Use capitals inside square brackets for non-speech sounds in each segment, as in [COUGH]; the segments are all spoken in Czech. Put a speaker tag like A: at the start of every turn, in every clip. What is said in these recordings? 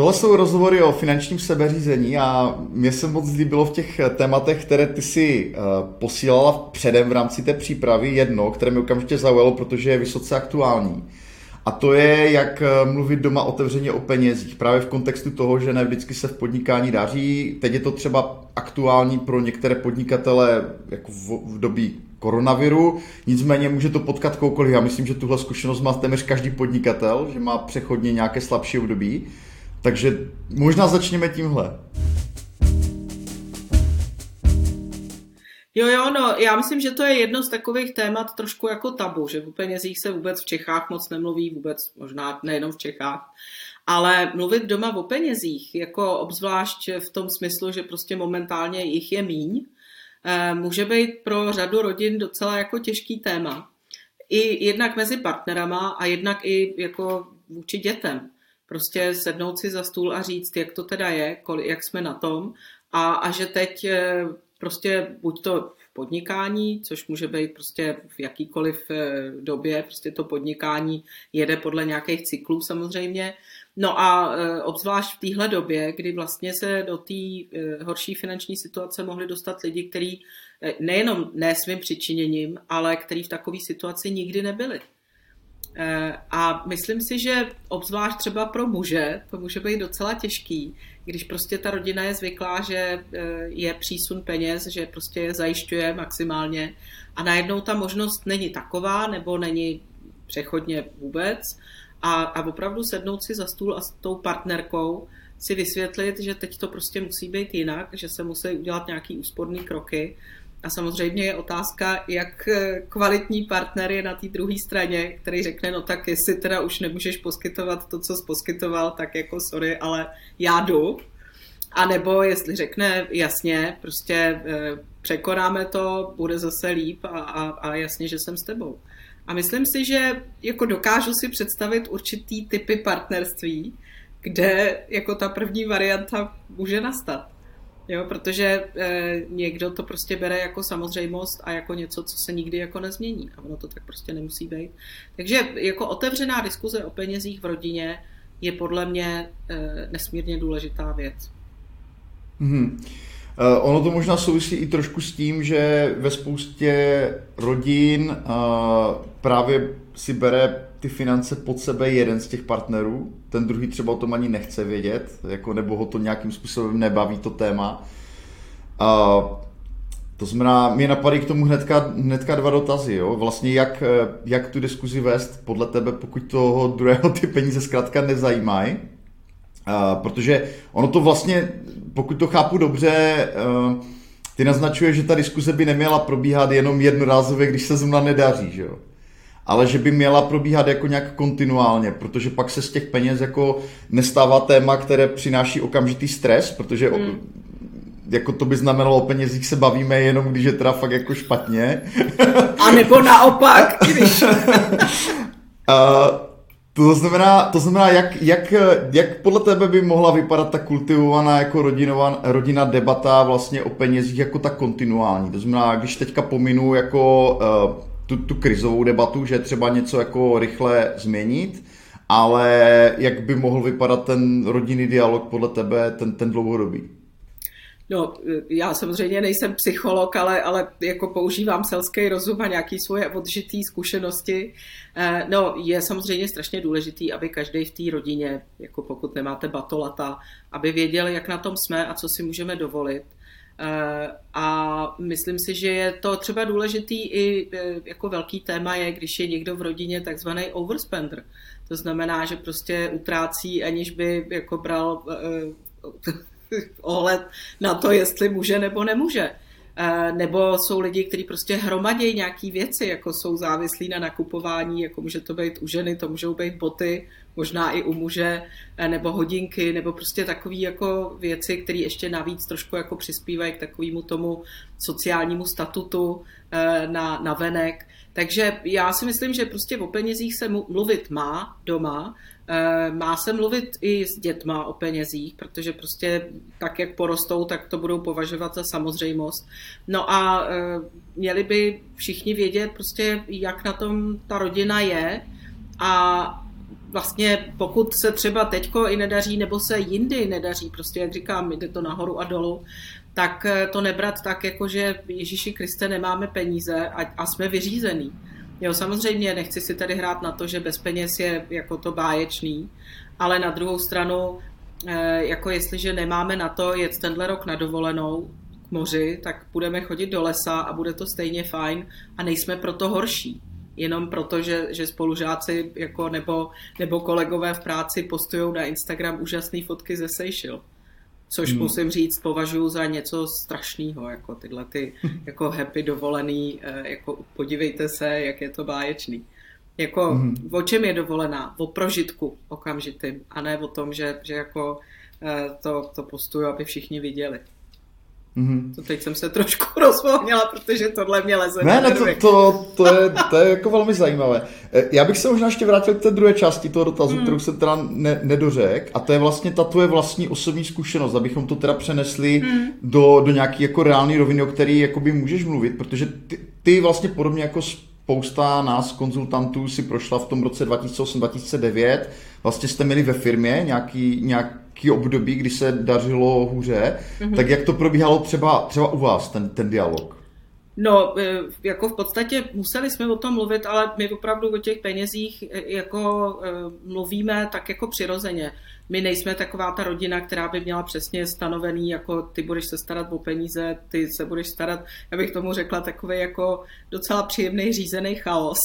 A: Tohle jsou rozhovory o finančním sebeřízení a mě se moc líbilo v těch tématech, které ty si uh, posílala předem v rámci té přípravy jedno, které mi okamžitě zaujalo, protože je vysoce aktuální. A to je, jak eh, mluvit doma otevřeně o penězích. Právě v kontextu toho, že ne vždycky se v podnikání daří. Teď je to třeba aktuální pro některé podnikatele jako v, v době koronaviru, nicméně může to potkat koukoliv. Já myslím, že tuhle zkušenost má téměř každý podnikatel, že má přechodně nějaké slabší období. Takže možná začněme tímhle.
B: Jo, jo, no, já myslím, že to je jedno z takových témat trošku jako tabu, že o penězích se vůbec v Čechách moc nemluví, vůbec možná nejenom v Čechách, ale mluvit doma o penězích, jako obzvlášť v tom smyslu, že prostě momentálně jich je míň, eh, může být pro řadu rodin docela jako těžký téma. I jednak mezi partnerama a jednak i jako vůči dětem. Prostě sednout si za stůl a říct, jak to teda je, jak jsme na tom a, a že teď eh, prostě buď to podnikání, což může být prostě v jakýkoliv eh, době, prostě to podnikání jede podle nějakých cyklů samozřejmě. No a eh, obzvlášť v téhle době, kdy vlastně se do té horší finanční situace mohli dostat lidi, kteří nejenom ne svým přičiněním, ale který v takové situaci nikdy nebyli. Eh, a myslím si, že obzvlášť třeba pro muže to může být docela těžký, když prostě ta rodina je zvyklá, že eh, je přísun peněz, že prostě je zajišťuje maximálně a najednou ta možnost není taková nebo není přechodně vůbec a, a opravdu sednout si za stůl a s tou partnerkou si vysvětlit, že teď to prostě musí být jinak, že se musí udělat nějaký úsporný kroky a samozřejmě je otázka, jak eh, kvalitní partner je na té druhé straně, který řekne, no tak jestli teda už nemůžeš poskytovat to, co jsi poskytoval, tak jako sorry, ale já jdu. A nebo jestli řekne jasně, prostě eh, překonáme to, bude zase líp a, a, a jasně, že jsem s tebou. A myslím si, že jako dokážu si představit určitý typy partnerství, kde jako ta první varianta může nastat. Jo, protože e, někdo to prostě bere jako samozřejmost a jako něco, co se nikdy jako nezmění. A ono to tak prostě nemusí být. Takže jako otevřená diskuze o penězích v rodině je podle mě e, nesmírně důležitá věc.
A: Uh, ono to možná souvisí i trošku s tím, že ve spoustě rodin právě si bere ty finance pod sebe jeden z těch partnerů, ten druhý třeba o tom ani nechce vědět, jako nebo ho to nějakým způsobem nebaví to téma. A to znamená, mě napadají k tomu hnedka, hnedka dva dotazy. Jo? Vlastně jak, jak tu diskuzi vést podle tebe, pokud toho druhého [LAUGHS] ty peníze zkrátka nezajímají. Protože ono to vlastně, pokud to chápu dobře, uh, ty naznačuje, že ta diskuze by neměla probíhat jenom jednorázově, když se zrovna nedaří, že jo? Ale že by měla probíhat jako nějak kontinuálně, protože pak se z těch peněz jako nestává téma, které přináší okamžitý stres, protože hmm. jako to by znamenalo o penězích se bavíme jenom, když je teda fakt jako špatně.
B: A nebo naopak, [LAUGHS] když... uh,
A: to znamená, to znamená jak, jak, jak podle tebe by mohla vypadat ta kultivovaná jako rodinová, rodina debata vlastně o penězích jako ta kontinuální? To znamená, když teďka pominu jako uh, tu, tu krizovou debatu, že třeba něco jako rychle změnit, ale jak by mohl vypadat ten rodinný dialog podle tebe, ten, ten dlouhodobý?
B: No, já samozřejmě nejsem psycholog, ale, ale jako používám selský rozum a nějaký svoje odžitý zkušenosti. Eh, no, je samozřejmě strašně důležitý, aby každý v té rodině, jako pokud nemáte batolata, aby věděl, jak na tom jsme a co si můžeme dovolit. Eh, a myslím si, že je to třeba důležitý i eh, jako velký téma je, když je někdo v rodině takzvaný overspender. To znamená, že prostě utrácí, aniž by jako bral eh, [LAUGHS] ohled na to, jestli může nebo nemůže. Nebo jsou lidi, kteří prostě hromadějí nějaké věci, jako jsou závislí na nakupování, jako může to být u ženy, to můžou být boty, možná i u muže, eh, nebo hodinky, nebo prostě takové jako věci, které ještě navíc trošku jako přispívají k takovému tomu sociálnímu statutu eh, na, na venek. Takže já si myslím, že prostě o penězích se mluvit má doma, eh, má se mluvit i s dětma o penězích, protože prostě tak, jak porostou, tak to budou považovat za samozřejmost. No a měli by všichni vědět prostě, jak na tom ta rodina je a vlastně pokud se třeba teďko i nedaří, nebo se jindy nedaří, prostě jak říkám, jde to nahoru a dolů, tak eh, to nebrat tak, jako že Ježíši Kriste nemáme peníze a, a jsme vyřízený. Jo, samozřejmě nechci si tady hrát na to, že bez peněz je jako to báječný, ale na druhou stranu, eh, jako jestliže nemáme na to jet tenhle rok na dovolenou k moři, tak budeme chodit do lesa a bude to stejně fajn a nejsme proto horší jenom proto, že, že spolužáci jako nebo, nebo kolegové v práci postují na Instagram úžasné fotky ze Seychelles. Což hmm. musím říct, považuji za něco strašného, jako tyhle ty [LAUGHS] jako happy dovolený, eh, jako podívejte se, jak je to báječný. Jako hmm. o čem je dovolená? O prožitku okamžitým, a ne o tom, že, že jako eh, to, to postuju, aby všichni viděli. Mm-hmm. To teď jsem se trošku [LAUGHS] rozvolnila, protože tohle mě leze
A: Ne, ne, to, to, to, je, to je jako velmi zajímavé. Eh, já bych se možná ještě vrátil k té druhé části toho dotazu, mm. kterou jsem teda ne, nedořekl, a to je vlastně ta tvoje vlastní osobní zkušenost, abychom to teda přenesli mm. do, do nějaký jako reální roviny, o který jakoby můžeš mluvit, protože ty, ty vlastně podobně jako spousta nás konzultantů si prošla v tom roce 2008-2009, vlastně jste měli ve firmě nějaký, nějak nějaký období, kdy se dařilo hůře, mm-hmm. tak jak to probíhalo třeba, třeba u vás, ten, ten dialog?
B: No, e, jako v podstatě museli jsme o tom mluvit, ale my opravdu o těch penězích e, jako e, mluvíme tak jako přirozeně. My nejsme taková ta rodina, která by měla přesně stanovený, jako ty budeš se starat o peníze, ty se budeš starat, já bych tomu řekla, takový jako docela příjemný řízený chaos.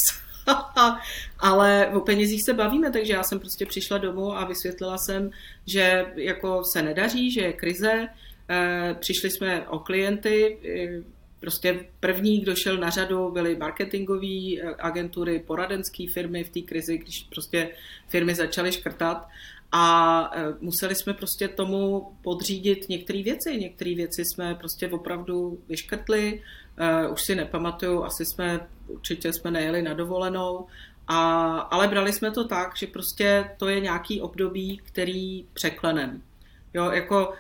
B: [LAUGHS] Ale o penězích se bavíme, takže já jsem prostě přišla domů a vysvětlila jsem, že jako se nedaří, že je krize. Eh, přišli jsme o klienty, eh, prostě první, kdo šel na řadu, byly marketingové eh, agentury, poradenské firmy v té krizi, když prostě firmy začaly škrtat a museli jsme prostě tomu podřídit některé věci. Některé věci jsme prostě opravdu vyškrtli, už si nepamatuju, asi jsme, určitě jsme nejeli na dovolenou, a, ale brali jsme to tak, že prostě to je nějaký období, který překlenem. Jo, jako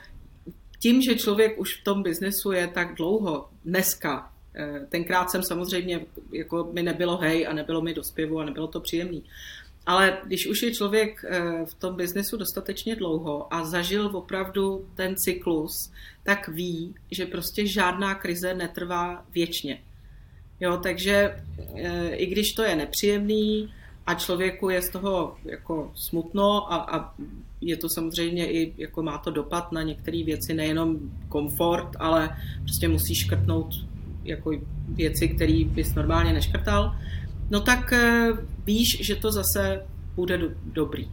B: tím, že člověk už v tom biznesu je tak dlouho, dneska, eh, tenkrát jsem samozřejmě, jako mi nebylo hej a nebylo mi do zpěvu a nebylo to příjemný, ale když už je člověk eh, v tom biznesu dostatečně dlouho a zažil opravdu ten cyklus, tak ví, že prostě žádná krize netrvá věčně. Jo, takže eh, i když to je nepříjemný a člověku je z toho jako smutno a, a je to samozřejmě i, jako má to dopad na některé věci, nejenom komfort, ale prostě musíš škrtnout jako věci, které bys normálně neškrtal, no tak eh, víš, že to zase bude do, dobrý.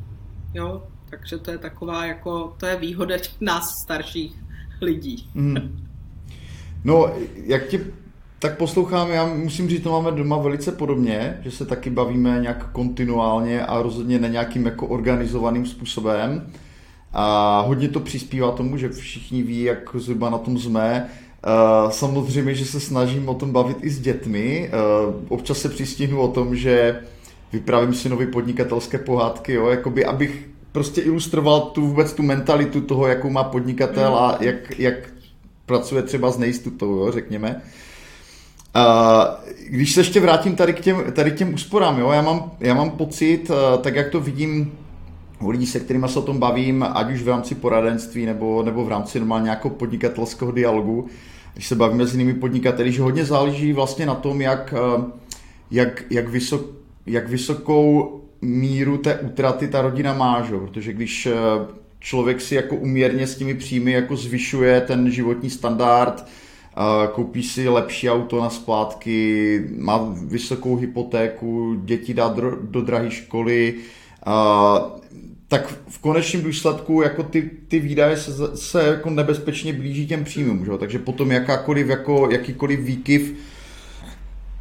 B: Jo? Takže to je taková jako, to je výhoda nás starších lidí. Mm.
A: No, jak ti tak poslouchám, já musím říct, to máme doma velice podobně, že se taky bavíme nějak kontinuálně a rozhodně ne nějakým jako organizovaným způsobem. A hodně to přispívá tomu, že všichni ví, jak zhruba na tom jsme. Uh, samozřejmě, že se snažím o tom bavit i s dětmi. Uh, občas se přistihnu o tom, že vypravím si nové podnikatelské pohádky, jo, jakoby abych prostě ilustroval tu vůbec tu mentalitu toho, jakou má podnikatel a jak, jak pracuje třeba s nejistotou, jo, řekněme. Uh, když se ještě vrátím tady k těm, tady k těm úsporám, jo, já mám, já mám pocit, uh, tak jak to vidím u lidí, se kterými se o tom bavím, ať už v rámci poradenství nebo, nebo v rámci normálně nějakého podnikatelského dialogu, když se bavíme s jinými podnikateli, že hodně záleží vlastně na tom, jak, jak, jak, vysok, jak vysokou míru té útraty ta rodina má, že? protože když eh, člověk si jako uměrně s těmi příjmy jako zvyšuje ten životní standard, koupí si lepší auto na splátky, má vysokou hypotéku, děti dá do drahé školy, tak v konečném důsledku jako ty, ty výdaje se, se jako nebezpečně blíží těm příjmům, že? takže potom jakákoliv, jako, jakýkoliv výkyv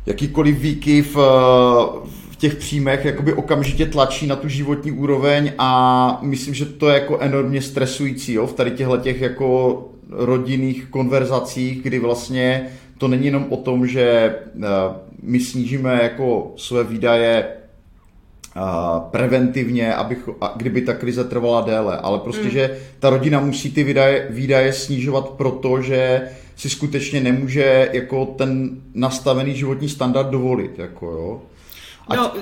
A: jakýkoliv výkyv eh, těch příjmech jakoby okamžitě tlačí na tu životní úroveň a myslím, že to je jako enormně stresující jo, v tady těchto těch jako rodinných konverzacích, kdy vlastně to není jenom o tom, že eh, my snížíme jako své výdaje eh, preventivně, abych, kdyby ta krize trvala déle, ale prostě, mm. že ta rodina musí ty výdaje, výdaje snižovat proto, že si skutečně nemůže jako ten nastavený životní standard dovolit. Jako, jo.
B: Ať... No,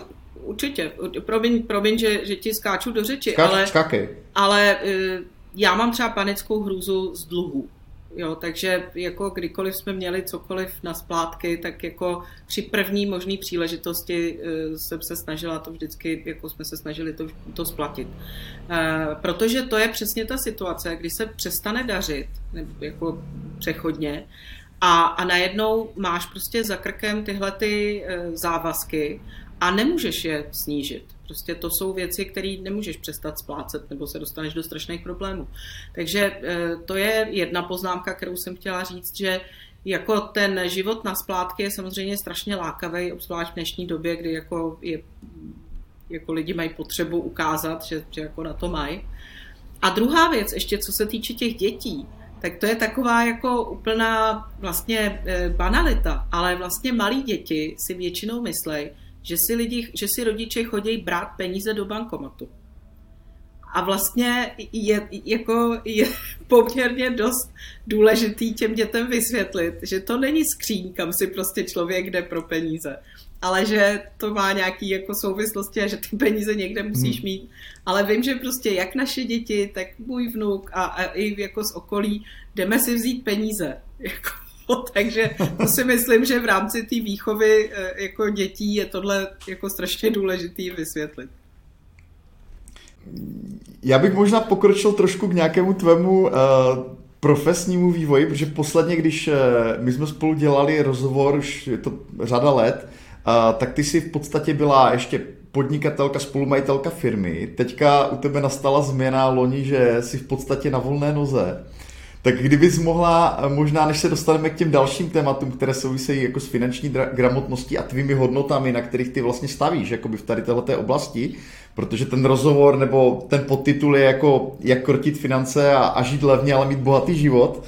B: určitě. Promiň, promiň že, že ti skáču do řeči,
A: Skáč,
B: ale,
A: skákej.
B: ale eh, já mám třeba panickou hrůzu z dluhů. Jo, takže jako kdykoliv jsme měli cokoliv na splátky, tak jako při první možné příležitosti uh, jsem se snažila to vždycky, jako jsme se snažili to, to splatit. Uh, protože to je přesně ta situace, kdy se přestane dařit, nebo jako přechodně, a, a najednou máš prostě za krkem tyhle ty uh, závazky a nemůžeš je snížit. Prostě to jsou věci, které nemůžeš přestat splácet, nebo se dostaneš do strašných problémů. Takže eh, to je jedna poznámka, kterou jsem chtěla říct, že jako ten život na splátky je samozřejmě strašně lákavý, obzvlášť v dnešní době, kdy jako, je, jako lidi mají potřebu ukázat, že, že jako na to mají. A druhá věc, ještě co se týče těch dětí, tak to je taková jako úplná vlastně eh, banalita, ale vlastně malí děti si většinou myslejí, že si, lidi, že si rodiče chodí brát peníze do bankomatu. A vlastně je, jako je poměrně dost důležitý těm dětem vysvětlit, že to není skříň, kam si prostě člověk jde pro peníze, ale že to má nějaký jako souvislosti a že ty peníze někde musíš hmm. mít. Ale vím, že prostě jak naše děti, tak můj vnuk a, a i jako z okolí jdeme si vzít peníze. Jako [LAUGHS] takže to si myslím, že v rámci té výchovy eh, jako dětí je tohle jako strašně důležitý vysvětlit.
A: Já bych možná pokročil trošku k nějakému tvému uh, profesnímu vývoji, protože posledně, když uh, my jsme spolu dělali rozhovor, už je to řada let, uh, tak ty si v podstatě byla ještě podnikatelka, spolumajitelka firmy. Teďka u tebe nastala změna loni, že jsi v podstatě na volné noze. Tak kdybys mohla, možná než se dostaneme k těm dalším tématům, které souvisejí jako s finanční gramotností a tvými hodnotami, na kterých ty vlastně stavíš, jakoby v tady této oblasti, protože ten rozhovor nebo ten podtitul je jako jak krotit finance a, a žít levně, ale mít bohatý život.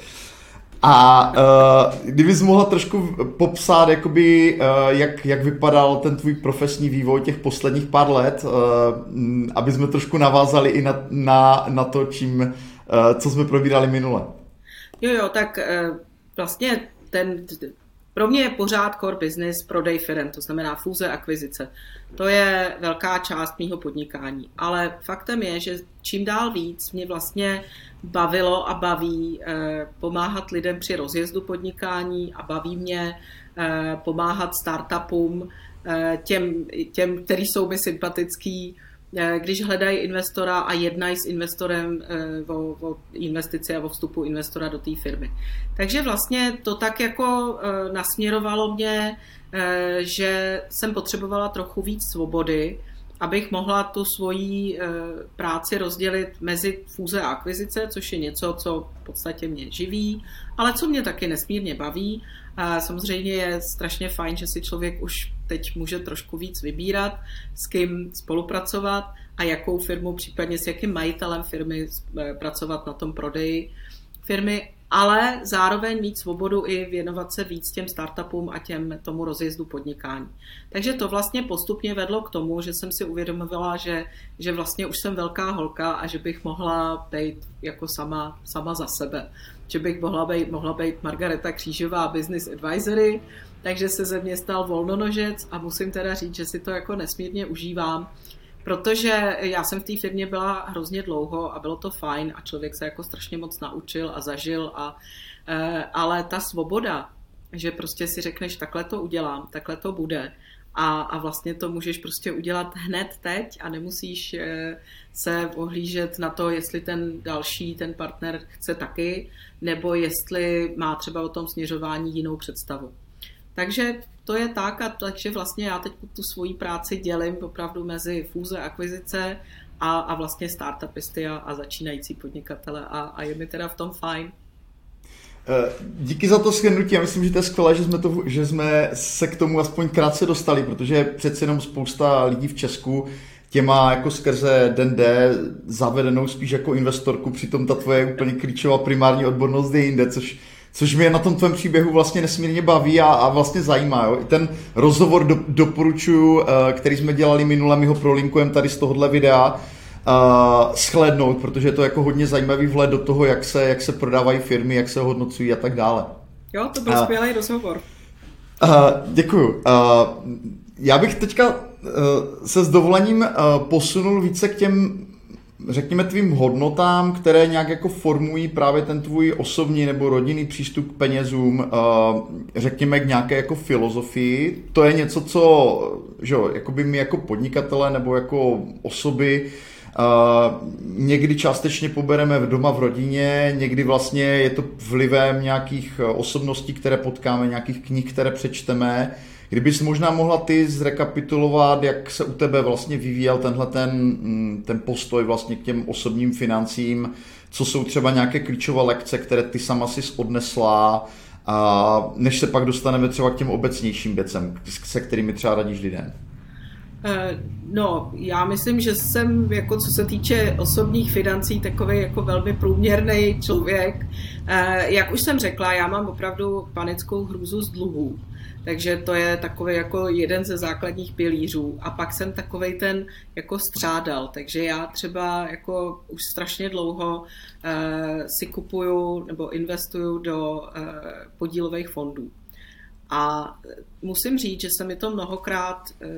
A: A uh, kdybys mohla trošku popsat, jakoby, uh, jak, jak vypadal ten tvůj profesní vývoj těch posledních pár let, uh, aby jsme trošku navázali i na, na, na to, čím, uh, co jsme probírali minule.
B: Jo, jo, tak eh, vlastně ten, pro mě je pořád core business prodej firm, to znamená fúze, akvizice. To je velká část mýho podnikání. Ale faktem je, že čím dál víc mě vlastně bavilo a baví eh, pomáhat lidem při rozjezdu podnikání a baví mě eh, pomáhat startupům, těm, těm, který jsou mi sympatický, když hledají investora a jednají s investorem eh, o, o investici a o vstupu investora do té firmy. Takže vlastně to tak jako eh, nasměrovalo mě, že jsem potřebovala trochu víc svobody, abych mohla tu svoji práci rozdělit mezi fúze a akvizice, což je něco, co v podstatě mě živí, ale co mě taky nesmírně baví a samozřejmě je strašně fajn, že si člověk už teď může trošku víc vybírat, s kým spolupracovat a jakou firmu, případně s jakým majitelem firmy eh, pracovat na tom prodeji firmy, ale zároveň mít svobodu i věnovat se víc těm startupům a těm tomu rozjezdu podnikání. Takže to vlastně postupně vedlo k tomu, že jsem si uvědomovala, že, že vlastně už jsem velká holka a že bych mohla být jako sama, sama za sebe že bych mohla být, mohla být Margareta Křížová Business Advisory, takže se ze mě stal volnonožec a musím teda říct, že si to jako nesmírně užívám, protože já jsem v té firmě byla hrozně dlouho a bylo to fajn a člověk se jako strašně moc naučil a zažil, a, eh, ale ta svoboda, že prostě si řekneš, takhle to udělám, takhle to bude, a, a vlastně to můžeš prostě udělat hned teď a nemusíš eh, se ohlížet na to, jestli ten další, ten partner chce taky, nebo jestli má třeba o tom směřování jinou představu. Takže to je tak a takže vlastně já teď tu svoji práci dělím opravdu mezi fúze, akvizice a, a vlastně startupisty a, a začínající podnikatele a, a je mi teda v tom fajn.
A: Eh, díky za to shrnutí. Já myslím, že to je skvělé, že jsme, to, že jsme se k tomu aspoň krátce dostali, protože přece jenom spousta lidí v Česku tě má jako skrze den D zavedenou spíš jako investorku, přitom ta tvoje úplně klíčová primární odbornost je jinde, což, což mě na tom tvém příběhu vlastně nesmírně baví a, a vlastně zajímá. Jo? I ten rozhovor do, doporučuju, eh, který jsme dělali minule, my ho prolinkujeme tady z tohohle videa, uh, shlednout, protože je to jako hodně zajímavý vhled do toho, jak se, jak se prodávají firmy, jak se hodnocují a tak dále.
B: Jo, to byl uh, skvělý rozhovor.
A: Uh, děkuju. Uh, já bych teďka se s dovolením posunul více k těm řekněme, tvým hodnotám, které nějak jako formují právě ten tvůj osobní nebo rodinný přístup k penězům, řekněme k nějaké jako filozofii. To je něco, co, že jo, jako by my jako podnikatele nebo jako osoby někdy částečně pobereme v doma v rodině, někdy vlastně je to vlivem nějakých osobností, které potkáme, nějakých knih, které přečteme. Kdybys možná mohla ty zrekapitulovat, jak se u tebe vlastně vyvíjel tenhle ten, mm, ten postoj vlastně k těm osobním financím, co jsou třeba nějaké klíčové lekce, které ty sama si odnesla, a než se pak dostaneme třeba k těm obecnějším věcem, se kterými třeba radíš lidem.
B: Eh, no, já myslím, že jsem, jako co se týče osobních financí, takový jako velmi průměrný člověk. Eh, jak už jsem řekla, já mám opravdu panickou hrůzu z dluhů. Takže to je takový jako jeden ze základních pilířů. A pak jsem takový ten jako střádal. Takže já třeba jako už strašně dlouho uh, si kupuju nebo investuju do podílových fondů. A musím říct, že se mi to mnohokrát uh,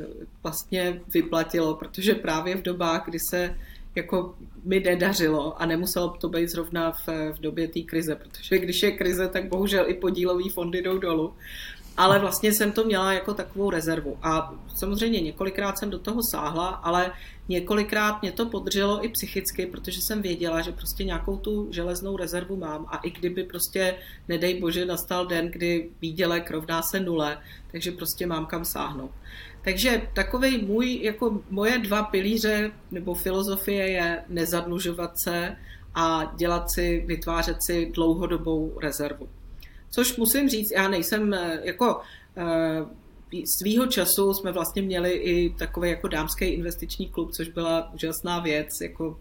B: vlastně vyplatilo, protože právě v dobách, kdy se jako mi nedařilo a nemuselo to být zrovna v, v době té krize, protože když je krize, tak bohužel i podílové fondy jdou dolů ale vlastně jsem to měla jako takovou rezervu. A samozřejmě několikrát jsem do toho sáhla, ale několikrát mě to podrželo i psychicky, protože jsem věděla, že prostě nějakou tu železnou rezervu mám a i kdyby prostě, nedej bože, nastal den, kdy výdělek rovná se nule, takže prostě mám kam sáhnout. Takže takový můj, jako moje dva pilíře nebo filozofie je nezadlužovat se a dělat si, vytvářet si dlouhodobou rezervu. Což musím říct, já nejsem eh, jako eh, svýho času jsme vlastně měli i takový jako dámský investiční klub, což byla úžasná věc, jako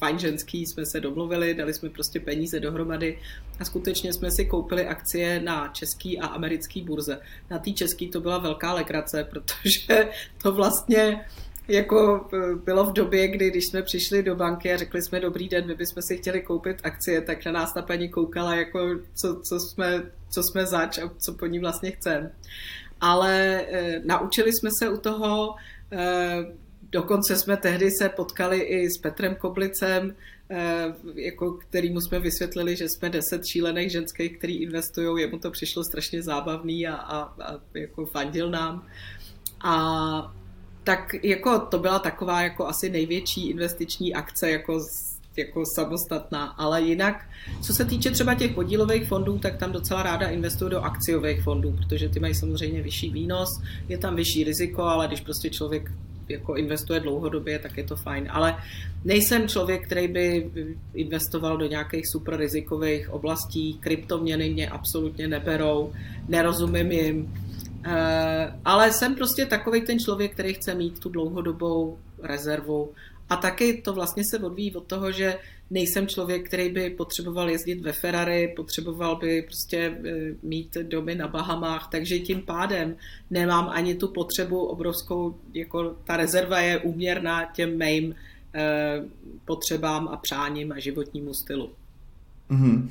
B: fajn ženský, jsme se domluvili, dali jsme prostě peníze dohromady a skutečně jsme si koupili akcie na český a americký burze. Na té český to byla velká legrace, protože to vlastně jako e, bylo v době, kdy když jsme přišli do banky a řekli jsme dobrý den, my bychom si chtěli koupit akcie, tak na nás ta paní koukala jako co, co, jsme, co jsme zač a co po ní vlastně chceme. Ale e, naučili jsme se u toho, e, dokonce jsme tehdy se potkali i s Petrem Koblicem, e, jako kterýmu jsme vysvětlili, že jsme deset šílených ženských, který investují, jemu to přišlo strašně zábavný a, a, a jako fandil nám. A tak jako to byla taková jako asi největší investiční akce jako jako samostatná, ale jinak, co se týče třeba těch podílových fondů, tak tam docela ráda investuju do akciových fondů, protože ty mají samozřejmě vyšší výnos, je tam vyšší riziko, ale když prostě člověk jako investuje dlouhodobě, tak je to fajn. Ale nejsem člověk, který by investoval do nějakých super rizikových oblastí, kryptoměny mě absolutně neberou, nerozumím jim, Eh, ale jsem prostě takový ten člověk, který chce mít tu dlouhodobou rezervu. A taky to vlastně se odvíjí od toho, že nejsem člověk, který by potřeboval jezdit ve Ferrari, potřeboval by prostě eh, mít domy na Bahamách, takže tím pádem nemám ani tu potřebu obrovskou, jako ta rezerva je úměrná těm mým eh, potřebám a přáním a životnímu stylu.
A: Mm-hmm.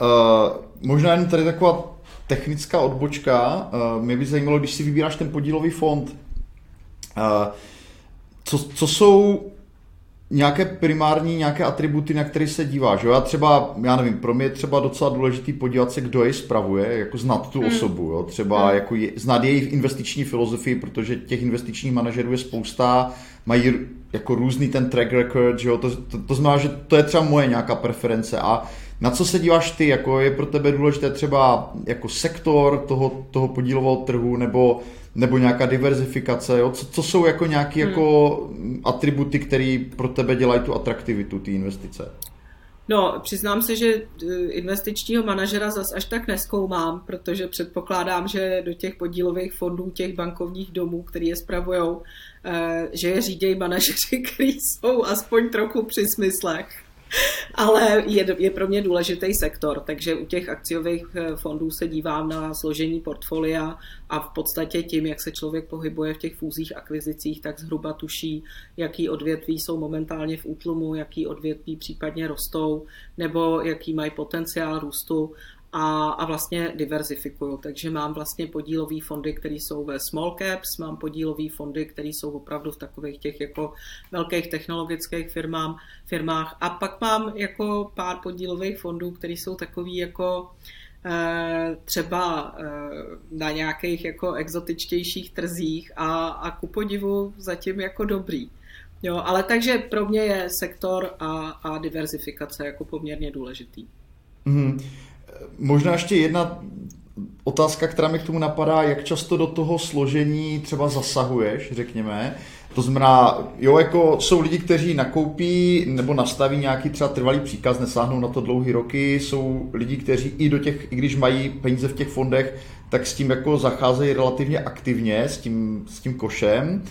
A: Uh, možná jen tady taková technická odbočka. Uh, mě by zajímalo, když si vybíráš ten podílový fond, uh, co, co jsou nějaké primární, nějaké atributy, na které se díváš. Jo? Já třeba, já nevím, pro mě je třeba docela důležitý podívat se, kdo je spravuje, jako znát tu hmm. osobu, jo? třeba hmm. jako je, znát jejich investiční filozofii, protože těch investičních manažerů je spousta, mají jako různý ten track record, že jo? To, to, to znamená, že to je třeba moje nějaká preference a na co se díváš ty? Jako je pro tebe důležité třeba jako sektor toho, toho podílového trhu nebo, nebo nějaká diverzifikace? Jo? Co, co jsou jako nějaké hmm. jako atributy, které pro tebe dělají tu atraktivitu té investice?
B: No, přiznám se, že eh, investičního manažera zas až tak neskoumám, protože předpokládám, že do těch podílových fondů, těch bankovních domů, který je spravujou, eh, že je řídějí manažeři, [LAUGHS] kteří jsou aspoň trochu při smyslech [LAUGHS] ale je, je pro mě důležitý sektor, takže u těch akciových eh, fondů se dívám na složení portfolia a v podstatě tím, jak se člověk pohybuje v těch fúzích, akvizicích, tak zhruba tuší, jaký odvětví jsou momentálně v útlumu, jaký odvětví případně rostou, nebo jaký mají potenciál růstu a, a vlastně diverzifikuju. Takže mám vlastně podílové fondy, které jsou ve small caps, mám podílové fondy, které jsou opravdu v takových těch jako velkých technologických firmám, firmách a pak mám jako pár podílových fondů, které jsou takový jako eh, třeba eh, na nějakých jako exotičtějších trzích a, a ku podivu zatím jako dobrý. Jo, ale takže pro mě je sektor a, a diverzifikace jako poměrně důležitý.
A: Mm-hmm. Možná ještě jedna otázka, která mi k tomu napadá, jak často do toho složení třeba zasahuješ, řekněme. To znamená, jo, jako jsou lidi, kteří nakoupí nebo nastaví nějaký třeba trvalý příkaz, nesáhnou na to dlouhý roky, jsou lidi, kteří i do těch, i když mají peníze v těch fondech, tak s tím jako zacházejí relativně aktivně, s tím, s tím košem.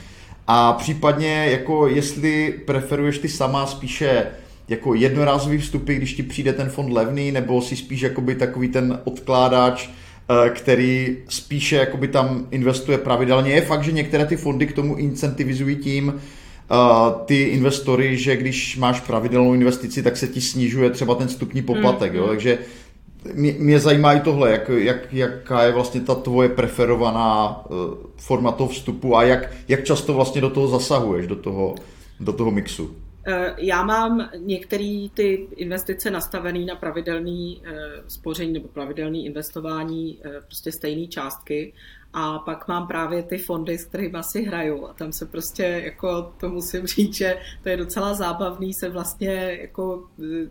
A: A případně, jako jestli preferuješ ty sama spíše jako jednorázový vstupy, když ti přijde ten fond levný, nebo si spíš jakoby takový ten odkládač, eh, který spíše jakoby tam investuje pravidelně. Je fakt, že některé ty fondy k tomu incentivizují tím, uh, ty investory, že když máš pravidelnou investici, tak se ti snižuje třeba ten stupní poplatek, mm. jo? takže mě, mě zajímá i tohle, jak, jak, jaká je vlastně ta tvoje preferovaná uh, forma toho vstupu a jak, jak často vlastně do toho zasahuješ, do toho, do toho mixu.
B: Eh, já mám některé ty investice nastavené na pravidelný eh, spoření nebo pravidelné investování eh, prostě stejné částky a pak mám právě ty fondy, s kterými si hraju a tam se prostě, jako to musím říct, že to je docela zábavný se vlastně jako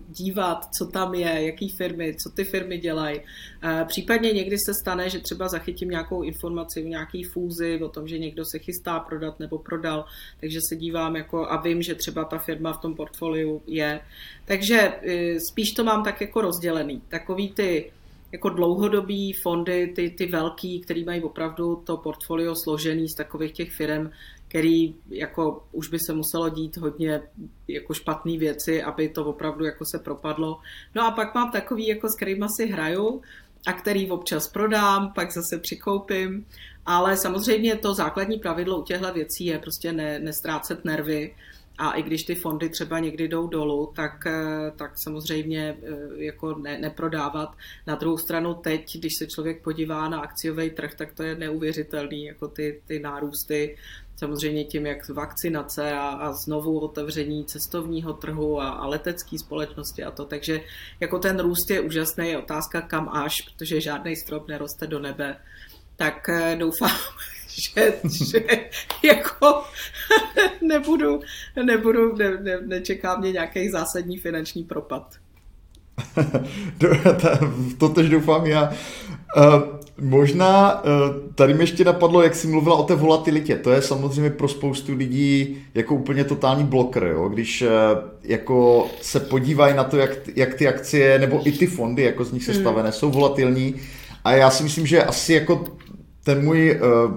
B: dívat, co tam je, jaký firmy, co ty firmy dělají. E, případně někdy se stane, že třeba zachytím nějakou informaci o nějaký fúzi, o tom, že někdo se chystá prodat nebo prodal, takže se dívám jako a vím, že třeba ta firma v tom portfoliu je. Takže e, spíš to mám tak jako rozdělený. Takový ty jako dlouhodobý fondy, ty, ty velký, který mají opravdu to portfolio složený z takových těch firm, který jako už by se muselo dít hodně jako špatné věci, aby to opravdu jako se propadlo. No a pak mám takový, jako s kterými si hraju a který občas prodám, pak zase přikoupím, ale samozřejmě to základní pravidlo u těchto věcí je prostě ne, nestrácet nervy, a i když ty fondy třeba někdy jdou dolů, tak, eh, tak samozřejmě eh, jako ne, neprodávat. Na druhou stranu teď, když se člověk podívá na akciový trh, tak to je neuvěřitelný, jako ty, ty nárůsty samozřejmě tím, jak vakcinace a, a znovu otevření cestovního trhu a, a letecké společnosti a to. Takže jako ten růst je úžasný, je otázka kam až, protože žádný strop neroste do nebe. Tak eh, doufám, že, že jako [LAUGHS] nebudu, nebudu, ne, ne, nečeká mě nějaký zásadní finanční propad. [LAUGHS]
A: to tež doufám já. Uh, možná uh, tady mi ještě napadlo, jak jsi mluvila o té volatilitě. To je samozřejmě pro spoustu lidí jako úplně totální bloker, jo? když uh, jako se podívají na to, jak, jak ty akcie nebo i ty fondy, jako z nich se stavené, hmm. jsou volatilní. A já si myslím, že asi jako ten můj uh,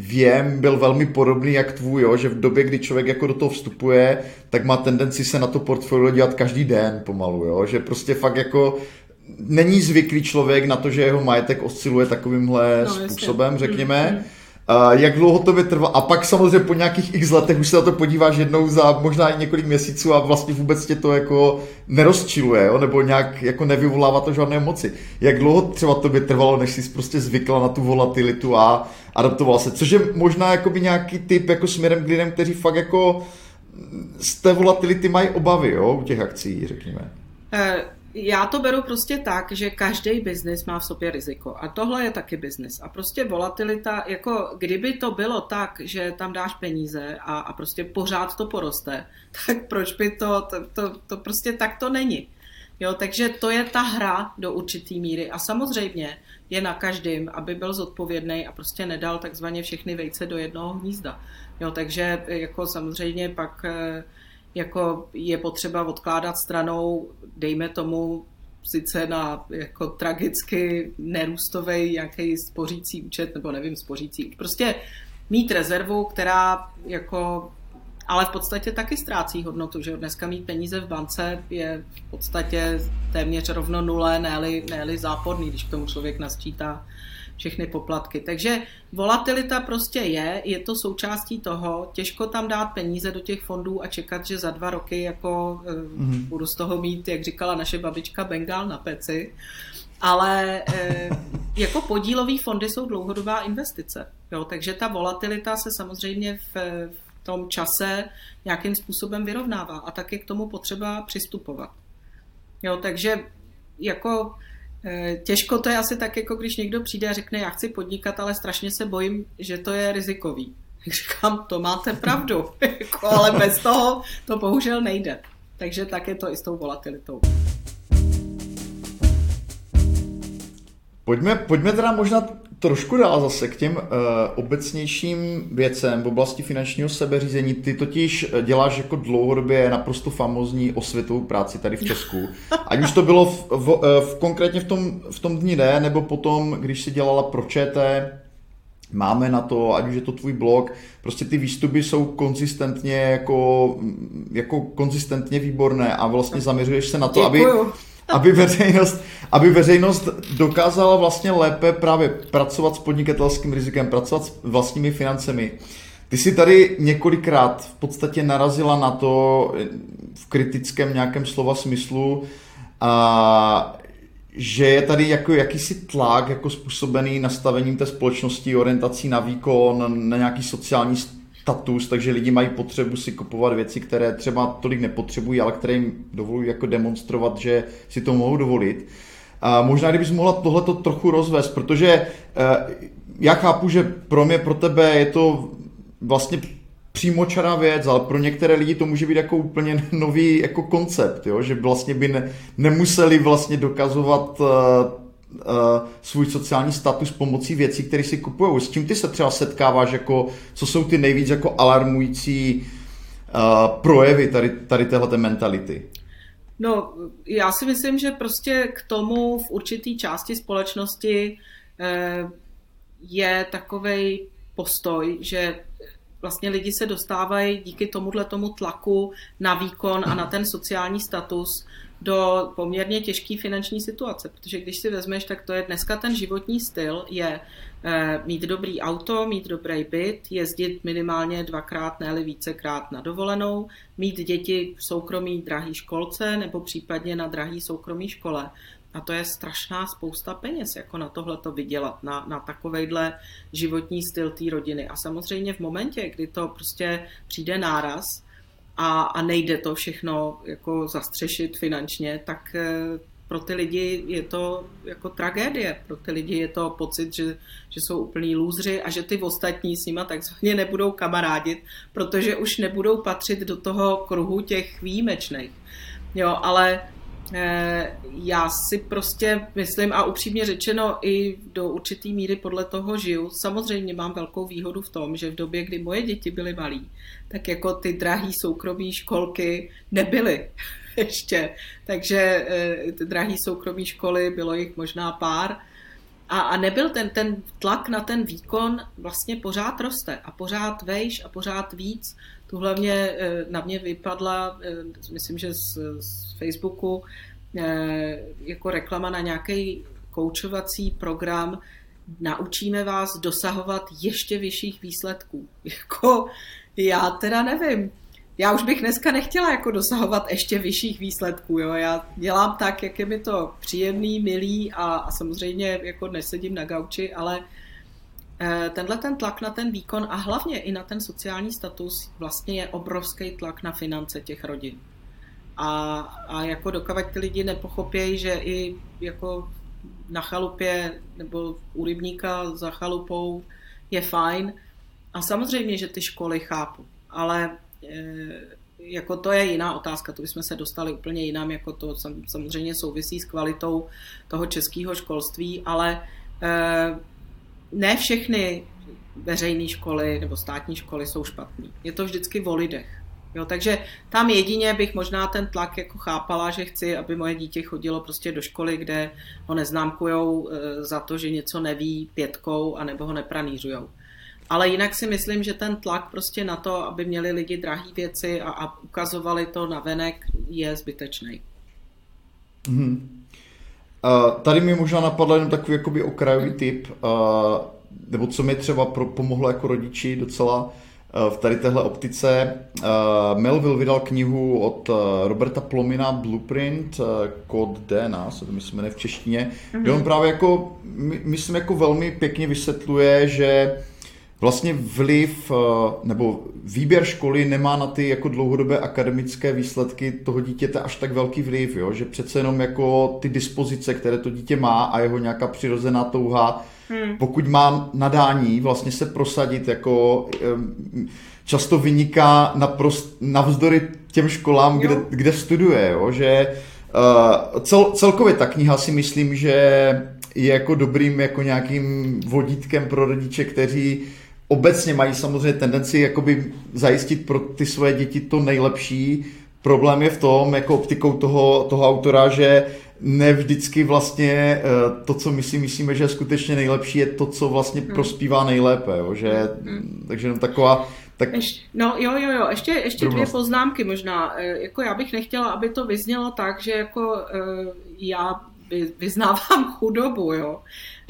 A: věm byl velmi podobný jak tvůj, jo? že v době, kdy člověk jako do toho vstupuje, tak má tendenci se na to portfolio dělat každý den pomalu, jo? že prostě fakt jako není zvyklý člověk na to, že jeho majetek osciluje takovýmhle no, způsobem, jasně. řekněme. Mm-hmm jak dlouho to by trvalo. A pak samozřejmě po nějakých x letech už se na to podíváš jednou za možná i několik měsíců a vlastně vůbec tě to jako nerozčiluje, jo? nebo nějak jako nevyvolává to žádné moci. Jak dlouho třeba to by trvalo, než jsi prostě zvykla na tu volatilitu a adaptoval se. Což je možná jakoby nějaký typ jako směrem k lidem, kteří fakt jako z té volatility mají obavy jo? u těch akcí, řekněme.
B: Uh já to beru prostě tak, že každý biznis má v sobě riziko. A tohle je taky biznis. A prostě volatilita, jako kdyby to bylo tak, že tam dáš peníze a, a prostě pořád to poroste, [LAUGHS] tak proč by to, to, to, to prostě tak to není. Jo, takže to je ta hra do určitý míry. A samozřejmě je na každém, aby byl zodpovědný a prostě nedal takzvaně všechny vejce do jednoho hnízda. Jo, takže jako samozřejmě pak eh, jako je potřeba odkládat stranou, dejme tomu, sice na jako tragicky nerůstový nějaký spořící účet, nebo nevím, spořící, prostě mít rezervu, která jako, ale v podstatě taky ztrácí hodnotu, že dneska mít peníze v bance je v podstatě téměř rovno nule, ne-li, ne záporný, když k tomu člověk nasčítá všechny poplatky. Takže volatilita prostě je, je to součástí toho, těžko tam dát peníze do těch fondů a čekat, že za dva roky jako mm-hmm. budu z toho mít, jak říkala naše babička, bengál na peci. Ale e, jako podílové fondy jsou dlouhodobá investice. Jo, takže ta volatilita se samozřejmě v, v tom čase nějakým způsobem vyrovnává a tak je k tomu potřeba přistupovat. Jo, takže jako těžko to je asi tak, jako když někdo přijde a řekne, já chci podnikat, ale strašně se bojím, že to je rizikový. [LAUGHS] Říkám, to máte pravdu, [LAUGHS] jako, ale bez toho to bohužel nejde. Takže tak je to i s tou volatilitou.
A: Pojďme, pojďme teda možná trošku dál zase k těm uh, obecnějším věcem v oblasti finančního sebeřízení. Ty totiž děláš jako dlouhodobě naprosto famozní osvětovou práci tady v Česku. Ať už to bylo v, v, eh, v, konkrétně v tom, v tom dní ne, nebo potom, když si dělala pro ČT, máme na to, ať už je to tvůj blog, prostě ty výstupy jsou konzistentně jako, jako konzistentně výborné a vlastně zaměřuješ se na to, Děkuju. aby [LAUGHS] aby veřejnost, aby veřejnost dokázala vlastně lépe právě pracovat s podnikatelským rizikem, pracovat s vlastními financemi. Ty jsi tady několikrát v podstatě narazila na to v kritickém nějakém slova smyslu, a že je tady jako jakýsi tlak jako způsobený nastavením té společnosti, orientací na výkon, na nějaký sociální status, takže lidi mají potřebu si kupovat věci, které třeba tolik nepotřebují, ale které jim dovolují jako demonstrovat, že si to mohou dovolit. A možná, kdybys mohla tohleto trochu rozvést, protože eh, já chápu, že pro mě, pro tebe je to vlastně přímočará věc, ale pro některé lidi to může být jako úplně nový jako koncept, jo? že vlastně by ne, nemuseli vlastně dokazovat uh, svůj sociální status pomocí věcí, které si kupují. S čím ty se třeba setkáváš, jako, co jsou ty nejvíc jako alarmující uh, projevy tady, tady téhle mentality?
B: No, já si myslím, že prostě k tomu v určitý části společnosti uh, je takový postoj, že vlastně lidi se dostávají díky tomuhle tomu tlaku na výkon a na ten sociální status do poměrně těžké finanční situace, protože když si vezmeš, tak to je dneska ten životní styl, je e, mít dobrý auto, mít dobrý byt, jezdit minimálně dvakrát, ne vícekrát na dovolenou, mít děti v soukromí drahý školce nebo případně na drahý soukromý škole. A to je strašná spousta peněz, jako na tohle to vydělat, na, na takovejhle životní styl té rodiny. A samozřejmě v momentě, kdy to prostě přijde náraz, a, a nejde to všechno jako zastřešit finančně, tak eh, pro ty lidi je to jako tragédie. Pro ty lidi je to pocit, že, že jsou úplní lůzři a že ty ostatní s nima takzvaně nebudou kamarádit, protože už nebudou patřit do toho kruhu těch výjimečných. Jo, ale já si prostě myslím a upřímně řečeno i do určitý míry podle toho žiju. Samozřejmě mám velkou výhodu v tom, že v době, kdy moje děti byly malí, tak jako ty drahé soukromé školky nebyly [LAUGHS] ještě. Takže eh, ty drahé soukromé školy, bylo jich možná pár, a, a nebyl ten, ten tlak na ten výkon vlastně pořád roste a pořád vejš a pořád víc. Tu hlavně eh, na mě vypadla, eh, myslím, že z, z Facebooku, eh, jako reklama na nějaký koučovací program, naučíme vás dosahovat ještě vyšších výsledků. [LAUGHS] Jako, já teda nevím já už bych dneska nechtěla jako dosahovat ještě vyšších výsledků. Jo? Já dělám tak, jak je mi to příjemný, milý a, a samozřejmě jako nesedím na gauči, ale eh, tenhle ten tlak na ten výkon a hlavně i na ten sociální status vlastně je obrovský tlak na finance těch rodin. A, a jako dokavať ty lidi nepochopějí, že i jako na chalupě nebo u rybníka za chalupou je fajn. A samozřejmě, že ty školy chápu, ale Eh, jako to je jiná otázka, to bychom se dostali úplně jinam, jako to samozřejmě souvisí s kvalitou toho českého školství, ale eh, ne všechny veřejné školy nebo státní školy jsou špatné. Je to vždycky o lidech. Jo, takže tam jedině bych možná ten tlak jako chápala, že chci, aby moje dítě chodilo prostě do školy, kde ho neznámkujou eh, za to, že něco neví pětkou, anebo ho nepranířujou. Ale jinak si myslím, že ten tlak prostě na to, aby měli lidi drahé věci a, a ukazovali to na venek, je zbytečný.
A: Hmm. Uh, tady mi možná napadl jenom takový jakoby okrajový tip, uh, nebo co mi třeba pro, pomohlo jako rodiči docela v tady téhle optice. Uh, Melville vydal knihu od uh, Roberta Plomina Blueprint, kód DNA, se to myslím v češtině, mm-hmm. kde on právě jako, my, myslím jako velmi pěkně vysvětluje, že vlastně vliv eh, nebo výběr školy nemá na ty jako dlouhodobé akademické výsledky toho dítěte až tak velký vliv, jo? že přece jenom jako ty dispozice, které to dítě má a jeho nějaká přirozená touha, hmm. pokud má nadání vlastně se prosadit jako často vyniká naprost, navzdory těm školám, kde, kde studuje, jo? že uh, cel, celkově ta kniha si myslím, že je jako dobrým jako nějakým vodítkem pro rodiče, kteří obecně mají samozřejmě tendenci jakoby zajistit pro ty svoje děti to nejlepší. Problém je v tom, jako optikou toho, toho autora, že ne vždycky vlastně eh, to, co my si myslíme, že je skutečně nejlepší, je to, co vlastně hmm. prospívá nejlépe. Jo? Že, hmm. Takže jenom taková tak...
B: Ještě, no jo, jo, jo, ještě, ještě dvě poznámky možná. Eh, jako já bych nechtěla, aby to vyznělo tak, že jako uh, já vyznávám [LAUGHS] chudobu, jo.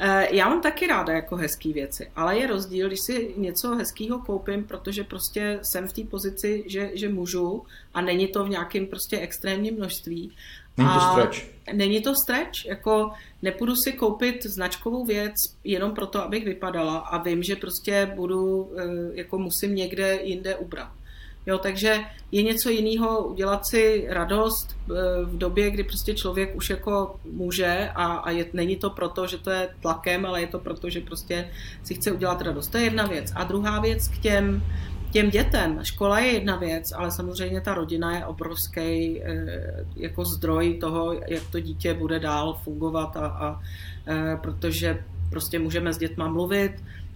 B: Eh, já mám taky ráda jako hezký věci, ale je rozdíl, když si něco hezkého koupím, protože prostě jsem v té pozici, že, že můžu a není to v nějakém prostě extrémním množství.
A: Není to stretch.
B: Není to stretch, jako nepůjdu si koupit značkovou věc jenom proto, abych vypadala a vím, že prostě budu, eh, jako musím někde jinde ubrat. Jo, takže je něco jiného udělat si radost eh, v době, kdy prostě člověk už jako může a, a je, není to proto, že to je tlakem, ale je to proto, že prostě si chce udělat radost. To je jedna věc. A druhá věc k těm, těm dětem. Škola je jedna věc, ale samozřejmě ta rodina je obrovský eh, jako zdroj toho, jak to dítě bude dál fungovat a, a eh, protože prostě můžeme s dětma mluvit,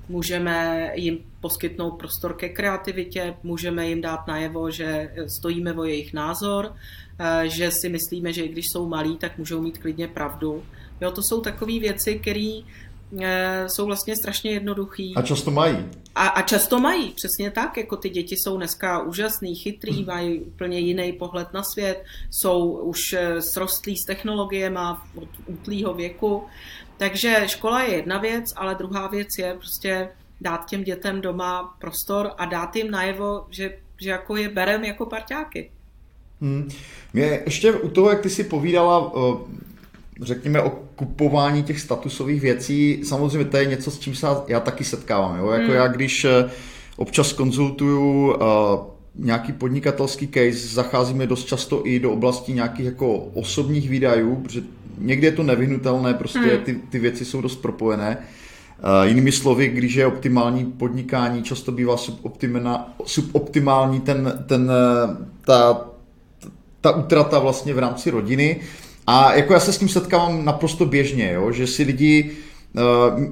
B: můžeme jim poskytnout prostor ke kreativitě, můžeme jim dát najevo, že stojíme o jejich názor, eh, že si myslíme, že i když jsou malí, tak můžou mít klidně pravdu. Jo, to jsou takové věci, které eh, jsou vlastně strašně jednoduchý.
A: A často mají.
B: A, a často mají, přesně tak, jako ty děti jsou dneska úžasný, chytrý, hmm. mají úplně jiný pohled na svět, jsou už eh, srostlí s technologiemi od útlýho věku takže škola je jedna věc, ale druhá věc je prostě dát těm dětem doma prostor a dát jim najevo, že, že jako je berem jako parťáky.
A: Hmm. Mě ještě u toho, jak ty si povídala, řekněme o kupování těch statusových věcí, samozřejmě to je něco, s čím se já taky setkávám. Jo? Jako hmm. já, když eh, občas konzultuju uh, nějaký podnikatelský case, zacházíme dost často i do oblasti nějakých jako osobních výdajů, protože někdy je to nevyhnutelné, prostě hmm. ty, ty věci jsou dost propojené. Uh, jinými slovy, když je optimální podnikání, často bývá suboptimální ten, ten, eh, ta, ta utrata vlastně v rámci rodiny. A jako já se s tím setkávám naprosto běžně, jo, že si lidi uh,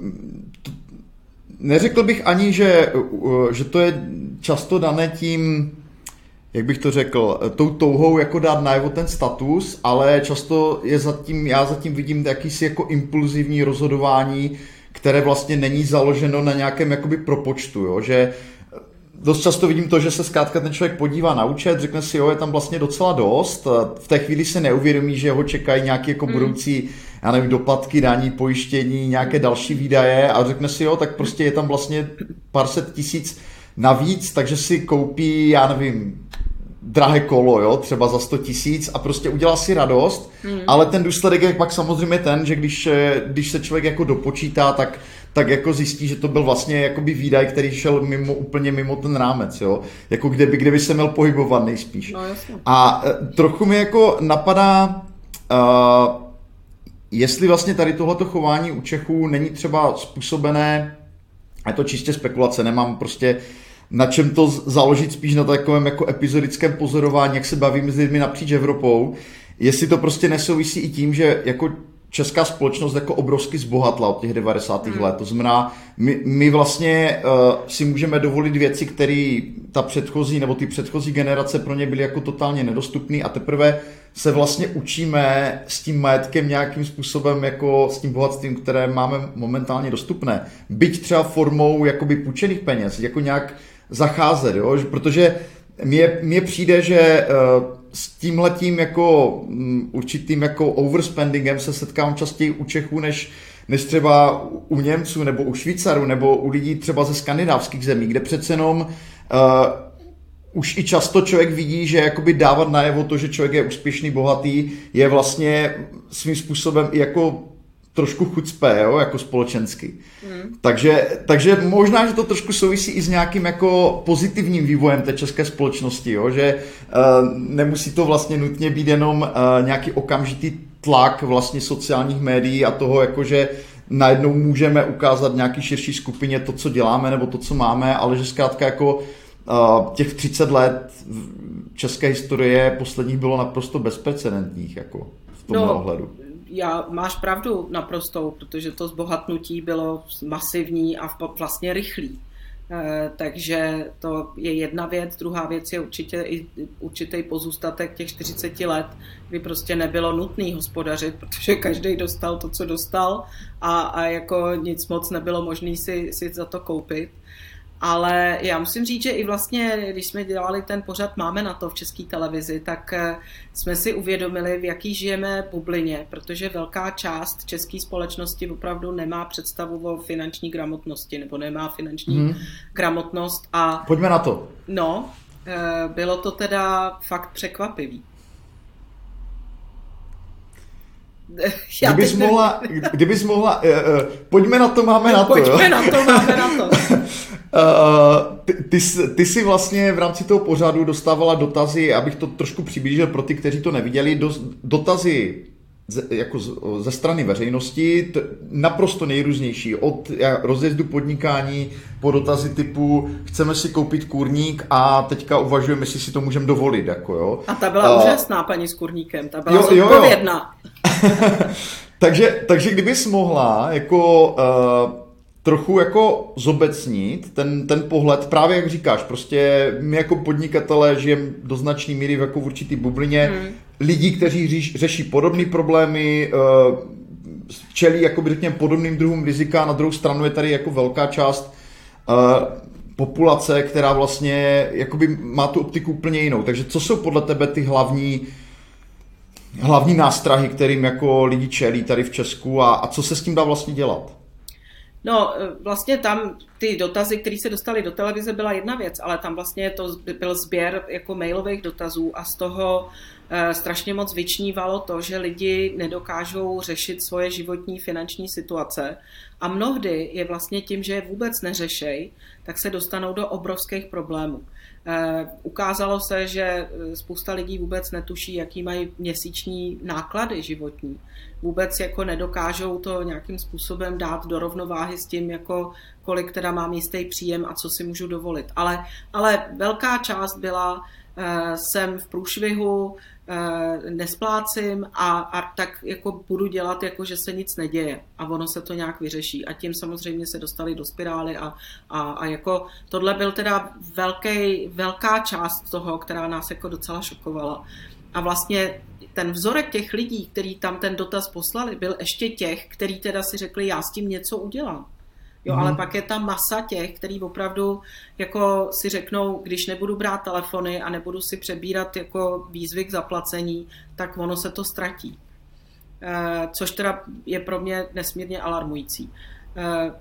A: neřekl bych ani, že, že to je často dané tím, jak bych to řekl, tou touhou jako dát najevo ten status, ale často je zatím, já zatím vidím jakýsi jako impulzivní rozhodování, které vlastně není založeno na nějakém jakoby propočtu, jo? že dost často vidím to, že se zkrátka ten člověk podívá na účet, řekne si, jo, je tam vlastně docela dost, v té chvíli se neuvědomí, že ho čekají nějaké jako hmm. budoucí, já nevím, doplatky, daní, pojištění, nějaké další výdaje a řekne si, jo, tak prostě je tam vlastně pár set tisíc navíc, takže si koupí, já nevím, drahé kolo, jo, třeba za 100 tisíc a prostě udělá si radost, mm. ale ten důsledek je pak samozřejmě ten, že když, eh, když se člověk jako dopočítá, tak, tak jako zjistí, že to byl vlastně jakoby výdaj, který šel mimo, úplně mimo ten rámec, jo, jako kde by, kde by se měl pohybovat nejspíš.
B: No, jasně.
A: A eh, trochu mi jako napadá, uh, jestli vlastně tady tohleto chování u Čechů není třeba způsobené, je to čistě spekulace, nemám prostě na čem to založit spíš na takovém jako epizodickém pozorování, jak se bavíme s lidmi napříč Evropou, jestli to prostě nesouvisí i tím, že jako česká společnost jako obrovsky zbohatla od těch 90. Hmm. let. To znamená, my, my vlastně uh, si můžeme dovolit věci, které ta předchozí nebo ty předchozí generace pro ně byly jako totálně nedostupné a teprve se vlastně učíme s tím majetkem nějakým způsobem jako s tím bohatstvím, které máme momentálně dostupné. Byť třeba formou jakoby půjčených peněz, jako nějak zacházet, jo? protože mně, mně přijde, že uh, s tímhletím jako mm, určitým jako overspendingem se setkám častěji u Čechů, než, než třeba u Němců nebo u Švýcarů nebo u lidí třeba ze skandinávských zemí, kde přece jenom uh, už i často člověk vidí, že jakoby dávat najevo to, že člověk je úspěšný, bohatý, je vlastně svým způsobem i jako trošku chucpé, jo, jako společensky. Hmm. Takže, takže možná, že to trošku souvisí i s nějakým jako pozitivním vývojem té české společnosti, jo, že uh, nemusí to vlastně nutně být jenom uh, nějaký okamžitý tlak vlastně sociálních médií a toho, jako že najednou můžeme ukázat nějaký širší skupině to, co děláme nebo to, co máme, ale že zkrátka jako uh, těch 30 let české historie posledních bylo naprosto bezprecedentních jako v tomhle no, ohledu
B: já, máš pravdu naprostou, protože to zbohatnutí bylo masivní a vlastně rychlý. E, takže to je jedna věc. Druhá věc je určitě i určitý pozůstatek těch 40 let, kdy prostě nebylo nutné hospodařit, protože každý dostal to, co dostal a, a jako nic moc nebylo možné si, si za to koupit. Ale já musím říct, že i vlastně, když jsme dělali ten pořad Máme na to v české televizi, tak eh, jsme si uvědomili, v jaký žijeme bublině, protože velká část české společnosti opravdu nemá představu o finanční gramotnosti nebo nemá finanční hmm. gramotnost. A,
A: Pojďme na to.
B: No, eh, bylo to teda fakt překvapivý. [LAUGHS]
A: Já kdybys, mohla, kdybys mohla, uh, uh, pojďme na to, máme na to.
B: Pojďme jo? na to, máme na to. [LAUGHS]
A: Uh, ty, ty, ty jsi vlastně v rámci toho pořadu dostávala dotazy, abych to trošku přiblížil pro ty, kteří to neviděli, do, dotazy ze, jako z, ze strany veřejnosti, t, naprosto nejrůznější, od rozjezdu podnikání po dotazy typu chceme si koupit kurník a teďka uvažujeme, jestli si to můžeme dovolit. Jako, jo.
B: A ta byla uh, úžasná paní s kurníkem, ta byla jo, zodpovědná.
A: Jo, jo. [LAUGHS] takže, takže kdybys mohla jako uh, trochu jako zobecnit ten, ten pohled, právě jak říkáš, prostě my jako podnikatelé žijeme do značné míry jako v určitý bublině, hmm. lidí, kteří říš, řeší podobné problémy, uh, čelí jako řekněme podobným druhům rizika, na druhou stranu je tady jako velká část uh, populace, která vlastně jakoby má tu optiku úplně jinou. Takže co jsou podle tebe ty hlavní hlavní nástrahy, kterým jako lidi čelí tady v Česku a, a co se s tím dá vlastně dělat?
B: No, e, vlastně tam ty dotazy, které se dostaly do televize, byla jedna věc, ale tam vlastně to byl sběr jako mailových dotazů a z toho e, strašně moc vyčnívalo to, že lidi nedokážou řešit svoje životní finanční situace a mnohdy je vlastně tím, že je vůbec neřešej, tak se dostanou do obrovských problémů. Eh, ukázalo se, že eh, spousta lidí vůbec netuší, jaký mají měsíční náklady životní. Vůbec jako nedokážou to nějakým způsobem dát do rovnováhy s tím, jako kolik teda mám jistý příjem a co si můžu dovolit. Ale, ale velká část byla, eh, jsem v průšvihu, Eh, nesplácím a, a tak jako budu dělat, jako že se nic neděje a ono se to nějak vyřeší. A tím samozřejmě se dostali do spirály a, a, a jako tohle byl teda velký, velká část toho, která nás jako docela šokovala. A vlastně ten vzorek těch lidí, kteří tam ten dotaz poslali, byl ještě těch, kteří teda si řekli, já s tím něco udělám. Jo, mm-hmm. ale pak je ta masa těch, který opravdu jako si řeknou, když nebudu brát telefony a nebudu si přebírat jako výzvy k zaplacení, tak ono se to ztratí. E, což teda je pro mě nesmírně alarmující. E,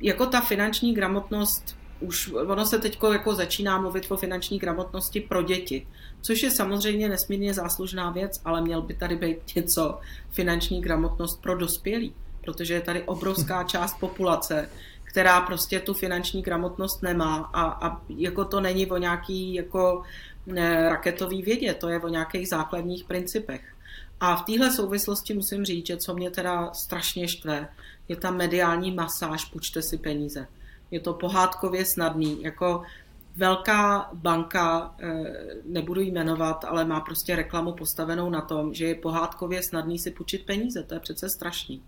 B: jako ta finanční gramotnost, už ono se teď jako začíná mluvit o finanční gramotnosti pro děti, což je samozřejmě nesmírně záslužná věc, ale měl by tady být něco finanční gramotnost pro dospělí protože je tady obrovská část populace, která prostě tu finanční gramotnost nemá a, a jako to není o nějaký jako ne, raketový vědě, to je o nějakých základních principech. A v téhle souvislosti musím říct, že co mě teda strašně štve, je ta mediální masáž, půjčte si peníze. Je to pohádkově snadný, jako velká banka, eh, nebudu jí jmenovat, ale má prostě reklamu postavenou na tom, že je pohádkově snadný si půjčit peníze. To je přece strašný.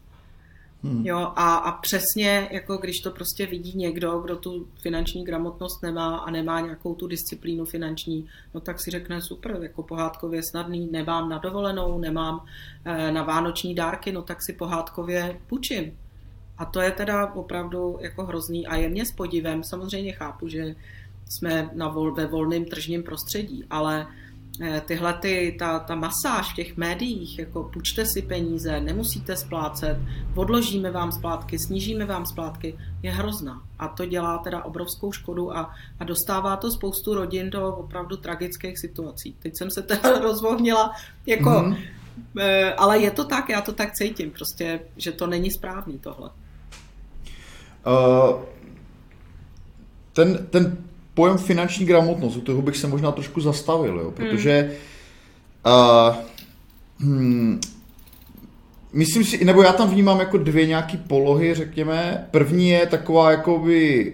B: Hmm. Jo, a, a přesně, jako když to prostě vidí někdo, kdo tu finanční gramotnost nemá a nemá nějakou tu disciplínu finanční, no tak si řekne super, jako pohádkově snadný, nemám na dovolenou, nemám eh, na vánoční dárky, no tak si pohádkově půjčím. A to je teda opravdu jako hrozný a je mě s podivem, samozřejmě chápu, že jsme na vol, ve volném tržním prostředí, ale Eh, tyhle ty, ta, ta masáž v těch médiích, jako půjčte si peníze, nemusíte splácet, odložíme vám splátky, snížíme vám splátky, je hrozná. A to dělá teda obrovskou škodu a, a dostává to spoustu rodin do opravdu tragických situací. Teď jsem se teda [LAUGHS] rozvohnila, jako, mm-hmm. ale je to tak, já to tak cítím, prostě, že to není správný tohle. Uh,
A: ten, ten pojem finanční gramotnost, u toho bych se možná trošku zastavil, jo, protože hmm. uh, hmm, myslím si, nebo já tam vnímám jako dvě nějaké polohy, řekněme. První je taková jakoby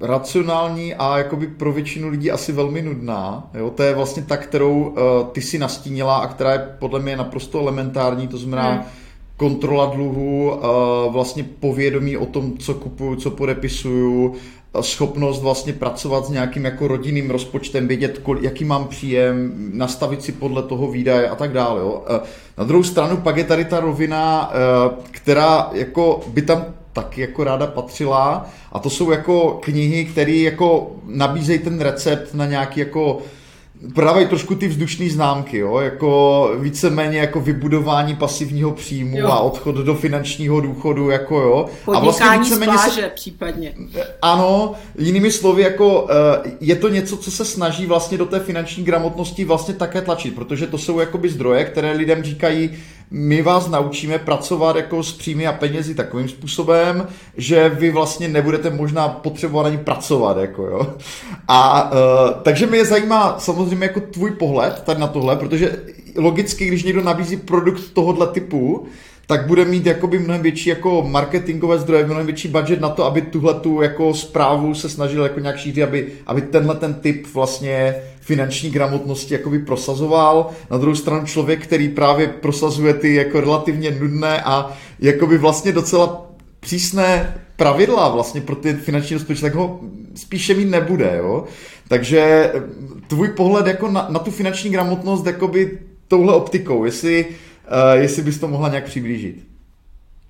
A: racionální a jakoby pro většinu lidí asi velmi nudná. Jo? To je vlastně ta, kterou uh, ty si nastínila a která je podle mě naprosto elementární, to znamená hmm. kontrola dluhu, uh, vlastně povědomí o tom, co kupuju, co podepisuju, schopnost vlastně pracovat s nějakým jako rodinným rozpočtem, vědět, jaký mám příjem, nastavit si podle toho výdaje a tak dále. Jo. Na druhou stranu pak je tady ta rovina, eh, která jako by tam taky jako ráda patřila a to jsou jako knihy, které jako nabízejí ten recept na nějaký jako prodávají trošku ty vzdušné známky, jo? jako víceméně jako vybudování pasivního příjmu jo. a odchod do finančního důchodu, jako jo.
B: Podnikání a vlastně víceméně z pláže se... případně.
A: Ano, jinými slovy, jako eh, je to něco, co se snaží vlastně do té finanční gramotnosti vlastně také tlačit, protože to jsou jakoby zdroje, které lidem říkají, my vás naučíme pracovat jako s příjmy a penězi takovým způsobem, že vy vlastně nebudete možná potřebovat ani pracovat, jako jo. A uh, takže mě zajímá samozřejmě jako tvůj pohled tady na tohle, protože logicky, když někdo nabízí produkt tohohle typu, tak bude mít jakoby mnohem větší jako marketingové zdroje, mnohem větší budget na to, aby tuhle tu jako zprávu se snažil jako nějak šířit, aby, aby tenhle ten typ vlastně finanční gramotnosti jakoby prosazoval. Na druhou stranu člověk, který právě prosazuje ty jako relativně nudné a jakoby vlastně docela přísné pravidla vlastně pro ty finanční rozpočty, tak ho spíše mít nebude, jo. Takže tvůj pohled jako na, na tu finanční gramotnost jakoby touhle optikou, jestli Uh, jestli bys to mohla nějak přiblížit.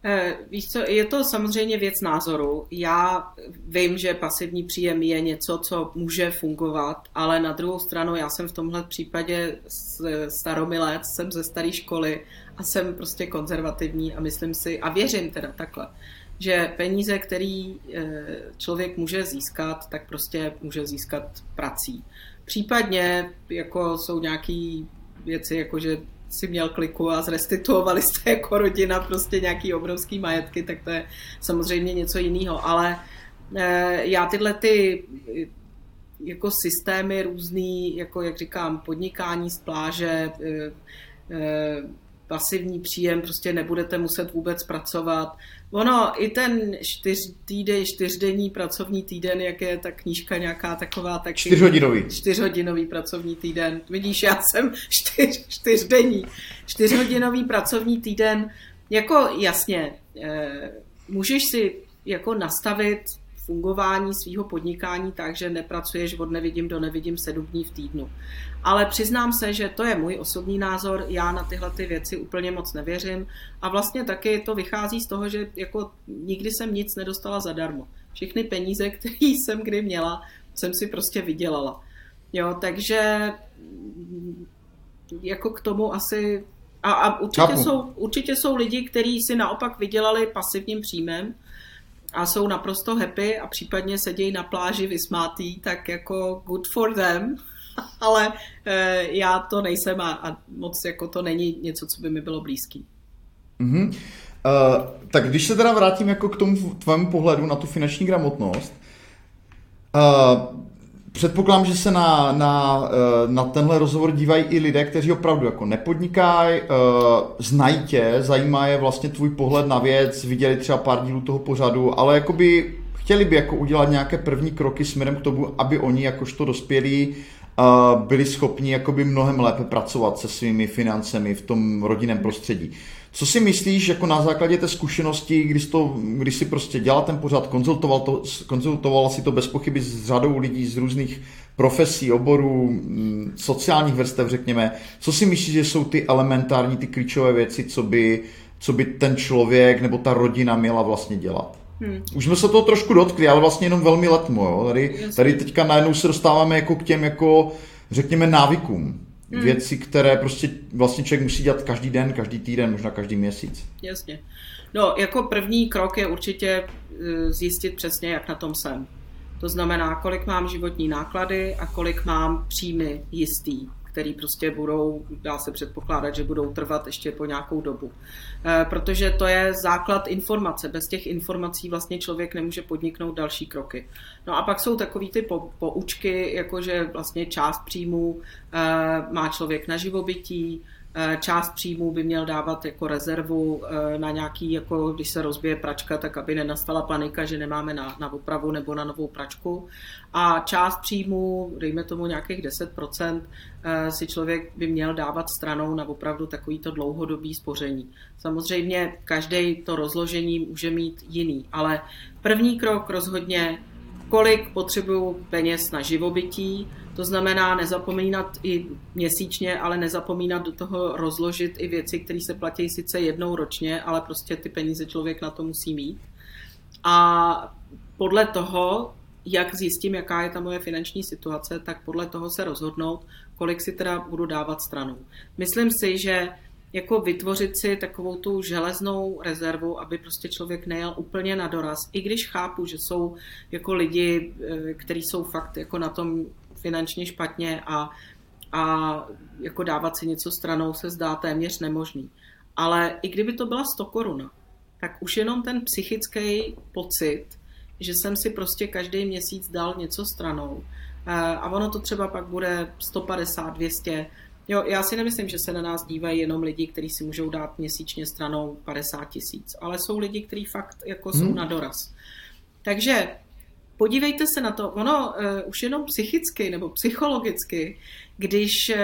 B: Uh, víš co, je to samozřejmě věc názoru. Já vím, že pasivní příjem je něco, co může fungovat, ale na druhou stranu já jsem v tomhle případě staromilec, jsem ze staré školy a jsem prostě konzervativní a myslím si, a věřím teda takhle, že peníze, který eh, člověk může získat, tak prostě může získat prací. Případně jako jsou nějaké věci, jako že si měl kliku a zrestituovali jste jako rodina prostě nějaký obrovský majetky, tak to je samozřejmě něco jiného. Ale eh, já tyhle ty jako systémy různý, jako jak říkám, podnikání z pláže, eh, eh, pasivní příjem, prostě nebudete muset vůbec pracovat. Ono, i ten čtyř týden, čtyřdenní pracovní týden, jak je ta knížka nějaká taková, tak...
A: Čtyřhodinový.
B: Čtyřhodinový pracovní týden. Vidíš, já jsem čtyř, čtyřdenní. Čtyřhodinový pracovní týden, jako jasně, eh, můžeš si jako nastavit fungování svého podnikání tak, že nepracuješ od nevidím do nevidím sedm dní v týdnu. Ale přiznám se, že to je můj osobní názor, já na tyhle ty věci úplně moc nevěřím a vlastně taky to vychází z toho, že jako nikdy jsem nic nedostala zadarmo. Všechny peníze, [LAUGHS] které jsem kdy měla, jsem si prostě vydělala. Jo, takže jako k tomu asi a, a určitě, jsou, určitě jsou lidi, kteří si naopak vydělali pasivním příjmem, a jsou naprosto happy a případně sedějí na pláži vysmátý, tak jako good for them, [LAUGHS] ale e, já to nejsem a, a moc jako to není něco, co by mi bylo blízký.
A: Mm-hmm. Uh, tak když se teda vrátím jako k tomu tvému pohledu na tu finanční gramotnost, uh, Předpokládám, že se na, na, na tenhle rozhovor dívají i lidé, kteří opravdu jako nepodnikají, znají tě, zajímá je vlastně tvůj pohled na věc, viděli třeba pár dílů toho pořadu, ale jakoby chtěli by jako udělat nějaké první kroky směrem k tomu, aby oni jakožto dospělí byli schopni jakoby mnohem lépe pracovat se svými financemi v tom rodinném prostředí. Co si myslíš jako na základě té zkušenosti, když, to, když si prostě dělal ten pořád, konzultoval, to, konzultoval si to bez pochyby s řadou lidí z různých profesí, oborů, mm, sociálních vrstev, řekněme. Co si myslíš, že jsou ty elementární, ty klíčové věci, co by, co by ten člověk nebo ta rodina měla vlastně dělat? Hmm. Už jsme se toho trošku dotkli, ale vlastně jenom velmi letmo. Jo? Tady, tady teďka najednou se dostáváme jako k těm jako řekněme, návykům. Hmm. Věci, které prostě vlastně člověk musí dělat každý den, každý týden, možná každý měsíc.
B: Jasně. No, jako první krok je určitě eh, zjistit přesně, jak na tom jsem. To znamená, kolik mám životní náklady a kolik mám příjmy jistý který prostě budou, dá se předpokládat, že budou trvat ještě po nějakou dobu. Eh, protože to je základ informace. Bez těch informací vlastně člověk nemůže podniknout další kroky. No a pak jsou takový ty poučky, jakože vlastně část příjmů eh, má člověk na živobytí, část příjmů by měl dávat jako rezervu eh, na nějaký, jako když se rozbije pračka, tak aby nenastala panika, že nemáme na, na opravu nebo na novou pračku. A část příjmů, dejme tomu nějakých 10%, eh, si člověk by měl dávat stranou na opravdu takovýto dlouhodobý spoření. Samozřejmě každý to rozložení může mít jiný, ale první krok rozhodně kolik potřebuju peněz na živobytí, to znamená nezapomínat i měsíčně, ale nezapomínat do toho rozložit i věci, které se platí sice jednou ročně, ale prostě ty peníze člověk na to musí mít. A podle toho, jak zjistím, jaká je ta moje finanční situace, tak podle toho se rozhodnout, kolik si teda budu dávat stranou. Myslím si, že jako vytvořit si takovou tu železnou rezervu, aby prostě člověk nejel úplně na doraz. I když chápu, že jsou jako lidi, eh, kteří jsou fakt jako na tom finančně špatně a, a jako dávat si něco stranou se zdá téměř nemožný. Ale i kdyby to byla 100 koruna, tak už jenom ten psychický pocit, že jsem si prostě každý měsíc dal něco stranou eh, a ono to třeba pak bude 150, 200, Jo, já si nemyslím, že se na nás dívají jenom lidi, kteří si můžou dát měsíčně stranou 50 tisíc, ale jsou lidi, kteří fakt jako hmm. jsou na doraz. Takže podívejte se na to, ono uh, už jenom psychicky nebo psychologicky, když uh,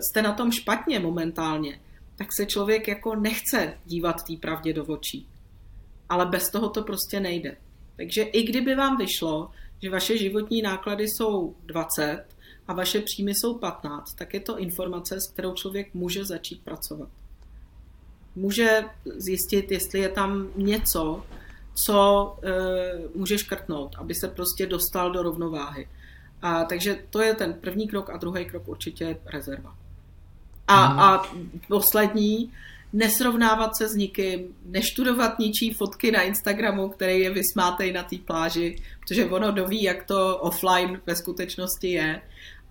B: jste na tom špatně momentálně, tak se člověk jako nechce dívat té pravdě do očí. Ale bez toho to prostě nejde. Takže i kdyby vám vyšlo, že vaše životní náklady jsou 20 a vaše příjmy jsou 15, tak je to informace, s kterou člověk může začít pracovat. Může zjistit, jestli je tam něco, co e, může škrtnout, aby se prostě dostal do rovnováhy. A, takže to je ten první krok a druhý krok určitě rezerva. A, hmm. a poslední, nesrovnávat se s nikým, neštudovat ničí fotky na Instagramu, který je vysmátej na té pláži, protože ono doví, jak to offline ve skutečnosti je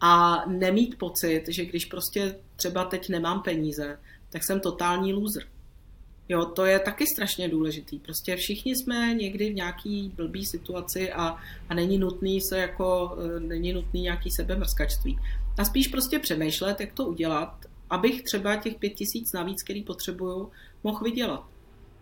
B: a nemít pocit, že když prostě třeba teď nemám peníze, tak jsem totální loser. Jo, to je taky strašně důležitý. Prostě všichni jsme někdy v nějaký blbý situaci a, a není nutný se jako, e, není nutný nějaký sebemrskačství. A spíš prostě přemýšlet, jak to udělat, abych třeba těch pět tisíc navíc, který potřebuju, mohl vydělat.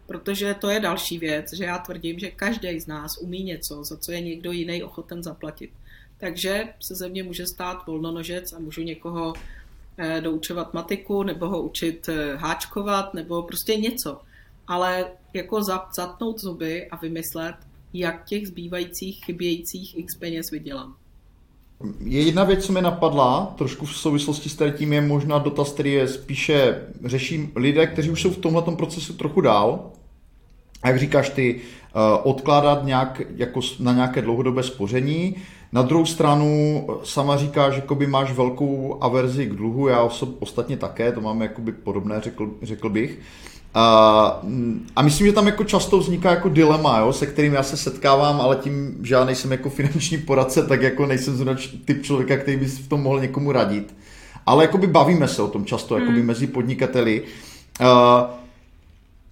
B: Protože to je další věc, že já tvrdím, že každý z nás umí něco, za co je někdo jiný ochoten zaplatit. Takže se ze mě může stát volnonožec a můžu někoho eh, doučovat matiku, nebo ho učit eh, háčkovat, nebo prostě něco. Ale jako zatnout zuby a vymyslet, jak těch zbývajících chybějících x peněz vydělám.
A: Je jedna věc, co mi napadla, trošku v souvislosti s tím je možná dotaz, který je spíše řeší lidé, kteří už jsou v tomhle procesu trochu dál. Jak říkáš ty, eh, odkládat nějak, jako na nějaké dlouhodobé spoření, na druhou stranu sama říká, že by máš velkou averzi k dluhu, já osob, ostatně také, to máme jakoby podobné, řekl, řekl bych. A, a myslím, že tam jako často vzniká jako dilema, jo, se kterým já se setkávám, ale tím, že já nejsem jako finanční poradce, tak jako nejsem zrovna typ člověka, který by v tom mohl někomu radit. Ale jakoby bavíme se o tom často, jakoby hmm. mezi podnikateli. Uh,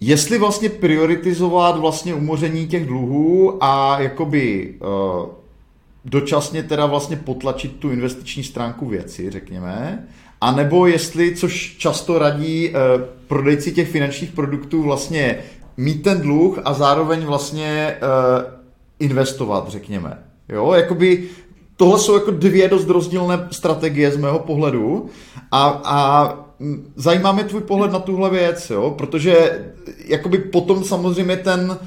A: jestli vlastně prioritizovat vlastně umoření těch dluhů a jakoby uh, dočasně teda vlastně potlačit tu investiční stránku věci, řekněme, a nebo jestli, což často radí eh, prodejci těch finančních produktů, vlastně mít ten dluh a zároveň vlastně eh, investovat, řekněme. Jo, jakoby tohle jsou jako dvě dost rozdílné strategie z mého pohledu a, a zajímá mě tvůj pohled na tuhle věc, jo, protože jakoby potom samozřejmě ten,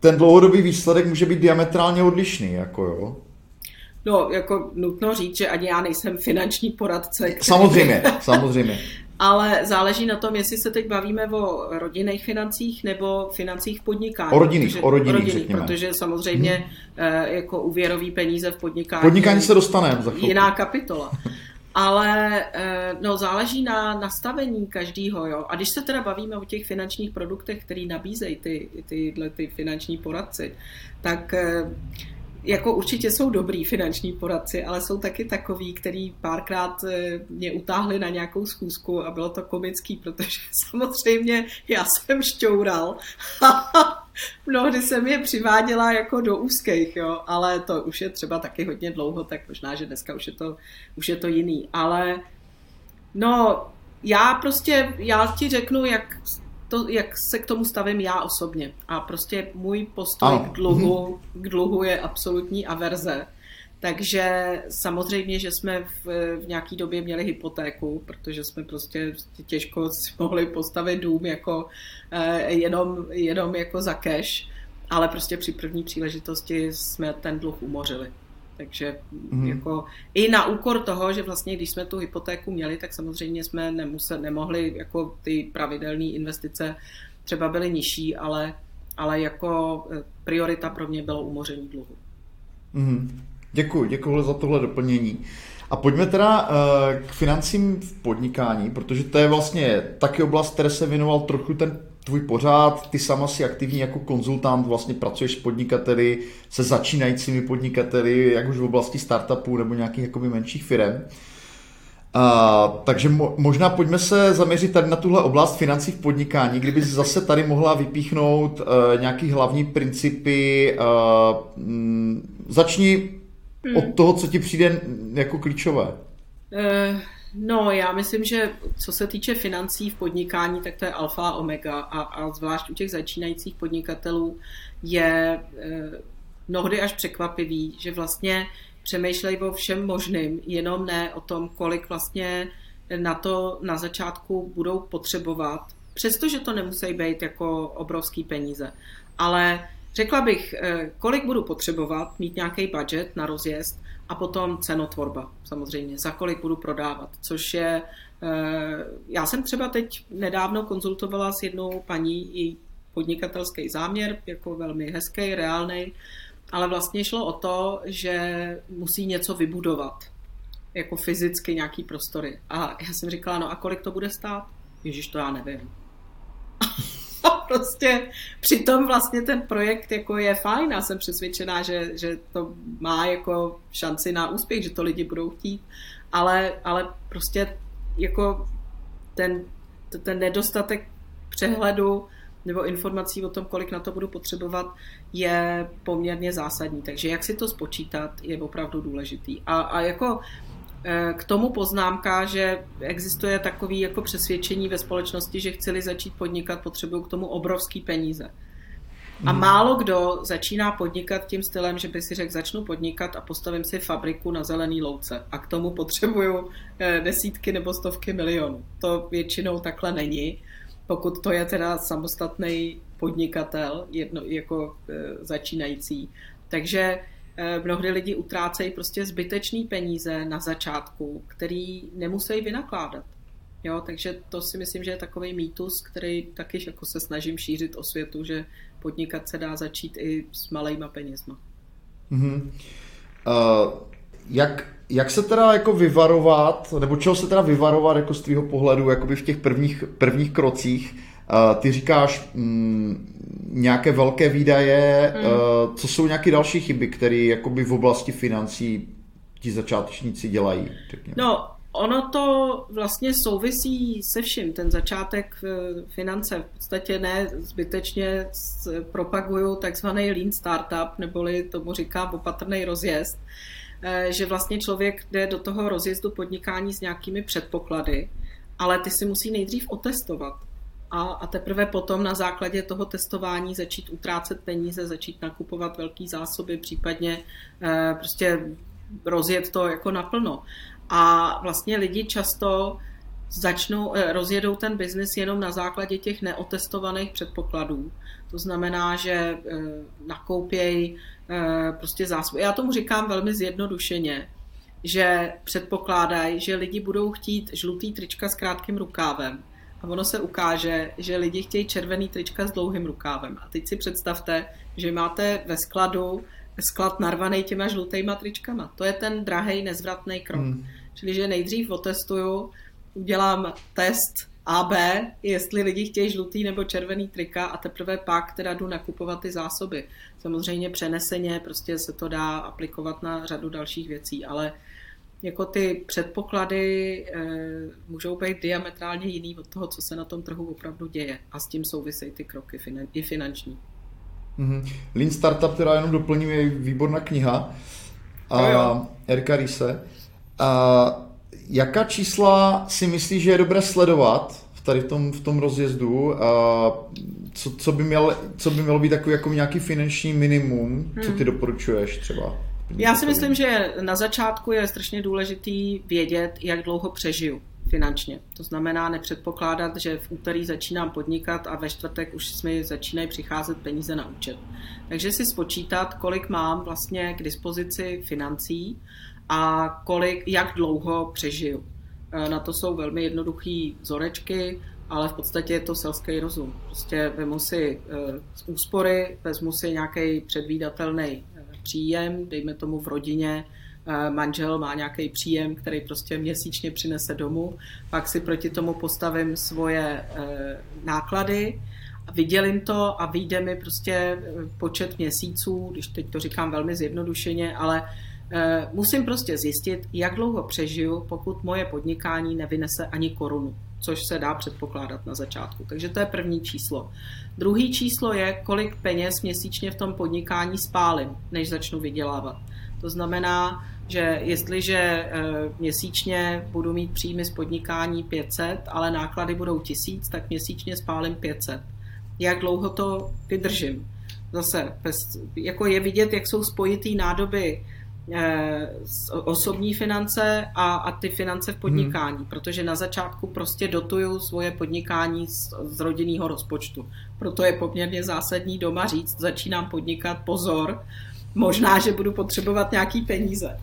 A: ten dlouhodobý výsledek může být diametrálně odlišný, jako jo.
B: No, jako nutno říct, že ani já nejsem finanční poradce.
A: Který... Samozřejmě, [LAUGHS] samozřejmě.
B: Ale záleží na tom, jestli se teď bavíme o rodinných financích nebo financích v podnikání.
A: O rodinných, protože, o rodinných, rodinných řekněme.
B: Protože samozřejmě hmm. jako úvěrový peníze v podnikání...
A: Podnikání se dostaneme za chvilku.
B: Jiná kapitola. Ale eh, no, záleží na nastavení každého. Jo. A když se teda bavíme o těch finančních produktech, který nabízejí ty, tyhle ty finanční poradci, tak eh, jako určitě jsou dobrý finanční poradci, ale jsou taky takový, který párkrát eh, mě utáhli na nějakou schůzku a bylo to komický, protože [LAUGHS] samozřejmě já jsem šťoural. [LAUGHS] Mnohdy jsem je přiváděla jako do úzkých, jo, ale to už je třeba taky hodně dlouho, tak možná, že dneska už je to, už je to jiný. Ale no, já prostě, já ti řeknu, jak to, jak se k tomu stavím já osobně. A prostě můj postoj k dluhu, k dluhu je absolutní averze. Takže samozřejmě, že jsme v, v nějaké době měli hypotéku, protože jsme prostě těžko si mohli postavit dům jako eh, jenom, jenom jako za cash, ale prostě při první příležitosti jsme ten dluh umořili. Takže mm. jako i na úkor toho, že vlastně když jsme tu hypotéku měli, tak samozřejmě jsme nemuseli, nemohli jako ty pravidelné investice třeba byly nižší, ale, ale jako eh, priorita pro mě bylo umoření dluhu.
A: Mm. Děkuji, děkuji za tohle doplnění. A pojďme teda eh, k financím v podnikání, protože to je vlastně taky oblast, které se věnoval trochu ten tvůj pořád, ty sama si aktivní jako konzultant, vlastně pracuješ s podnikateli, se začínajícími podnikateli, jak už v oblasti startupů nebo nějakých jakoby menších firm. A, takže mo, možná pojďme se zaměřit tady na tuhle oblast financí v podnikání, kdyby zase tady mohla vypíchnout uh, nějaký hlavní principy. Uh, mm, začni hmm. od toho, co ti přijde jako klíčové.
B: Uh No, já myslím, že co se týče financí v podnikání, tak to je alfa a omega a, a zvlášť u těch začínajících podnikatelů je eh, mnohdy až překvapivý, že vlastně přemýšlejí o všem možným, jenom ne o tom, kolik vlastně na to na začátku budou potřebovat, přestože to nemusí být jako obrovský peníze. Ale řekla bych, eh, kolik budu potřebovat, mít nějaký budget na rozjezd a potom cenotvorba samozřejmě, za kolik budu prodávat, což je, eh, já jsem třeba teď nedávno konzultovala s jednou paní i podnikatelský záměr, jako velmi hezký, reálný, ale vlastně šlo o to, že musí něco vybudovat, jako fyzicky nějaký prostory. A já jsem říkala, no a kolik to bude stát? Ježíš, to já nevím. [LAUGHS] prostě přitom vlastně ten projekt jako je fajn a jsem přesvědčená, že, že to má jako šanci na úspěch, že to lidi budou chtít, ale, ale prostě jako ten, ten nedostatek přehledu nebo informací o tom, kolik na to budu potřebovat, je poměrně zásadní. Takže jak si to spočítat, je opravdu důležitý. A, a jako k tomu poznámka, že existuje takový jako přesvědčení ve společnosti, že chceli začít podnikat, potřebují k tomu obrovský peníze. A hmm. málo kdo začíná podnikat tím stylem, že by si řekl, začnu podnikat a postavím si fabriku na zelený louce a k tomu potřebuju eh, desítky nebo stovky milionů. To většinou takhle není, pokud to je teda samostatný podnikatel, jedno, jako e, začínající. Takže Eh, mnohdy lidi utrácejí prostě zbytečný peníze na začátku, který nemusí vynakládat. Jo, takže to si myslím, že je takový mýtus, který taky jako se snažím šířit o světu, že podnikat se dá začít i s malejma penězma.
A: Mm-hmm. Uh, jak, jak se teda jako vyvarovat, nebo čeho se teda vyvarovat jako z tvýho pohledu jakoby v těch prvních, prvních krocích, ty říkáš mm, nějaké velké výdaje, hmm. co jsou nějaké další chyby, které jakoby v oblasti financí ti začátečníci dělají?
B: Řekněme. No, ono to vlastně souvisí se vším. Ten začátek eh, finance v podstatě ne zbytečně propagují takzvaný lean startup, neboli tomu říká opatrný rozjezd, eh, že vlastně člověk jde do toho rozjezdu podnikání s nějakými předpoklady, ale ty si musí nejdřív otestovat a, a teprve potom na základě toho testování začít utrácet peníze, začít nakupovat velké zásoby, případně eh, prostě rozjet to jako naplno. A vlastně lidi často začnou, eh, rozjedou ten biznis jenom na základě těch neotestovaných předpokladů. To znamená, že eh, nakoupějí eh, prostě zásoby. Já tomu říkám velmi zjednodušeně, že předpokládají, že lidi budou chtít žlutý trička s krátkým rukávem a ono se ukáže, že lidi chtějí červený trička s dlouhým rukávem. A teď si představte, že máte ve skladu sklad narvaný těma žlutýma tričkama. To je ten drahý, nezvratný krok. Hmm. Čili, že nejdřív otestuju, udělám test AB, jestli lidi chtějí žlutý nebo červený trika a teprve pak teda jdu nakupovat ty zásoby. Samozřejmě přeneseně prostě se to dá aplikovat na řadu dalších věcí, ale jako ty předpoklady e, můžou být diametrálně jiný od toho, co se na tom trhu opravdu děje. A s tím souvisejí ty kroky finan, i finanční.
A: Mm-hmm. Lean Startup, která jenom doplním, je výborná kniha. A jo. Erika Rise. A jaká čísla si myslíš, že je dobré sledovat v tady v tom, v tom rozjezdu? A co, co, by měl, co by mělo být takový jako nějaký finanční minimum? Co ty hmm. doporučuješ třeba?
B: Já si myslím, že na začátku je strašně důležitý vědět, jak dlouho přežiju finančně. To znamená nepředpokládat, že v úterý začínám podnikat a ve čtvrtek už mi začínají přicházet peníze na účet. Takže si spočítat, kolik mám vlastně k dispozici financí a kolik, jak dlouho přežiju. E, na to jsou velmi jednoduché vzorečky, ale v podstatě je to selský rozum. Prostě vezmu si e, úspory, vezmu si nějaký předvídatelný příjem, dejme tomu v rodině, manžel má nějaký příjem, který prostě měsíčně přinese domů, pak si proti tomu postavím svoje náklady, vydělím to a vyjde mi prostě počet měsíců, když teď to říkám velmi zjednodušeně, ale Eh, musím prostě zjistit, jak dlouho přežiju, pokud moje podnikání nevynese ani korunu, což se dá předpokládat na začátku. Takže to je první číslo. Druhý číslo je, kolik peněz měsíčně v tom podnikání spálím, než začnu vydělávat. To znamená, že jestliže eh, měsíčně budu mít příjmy z podnikání 500, ale náklady budou 1000, tak měsíčně spálím 500. Jak dlouho to vydržím? Zase, jako je vidět, jak jsou spojitý nádoby Eh, osobní finance a, a ty finance v podnikání, hmm. protože na začátku prostě dotuju svoje podnikání z, z rodinného rozpočtu. Proto je poměrně zásadní doma říct, začínám podnikat, pozor, možná, že budu potřebovat nějaký peníze.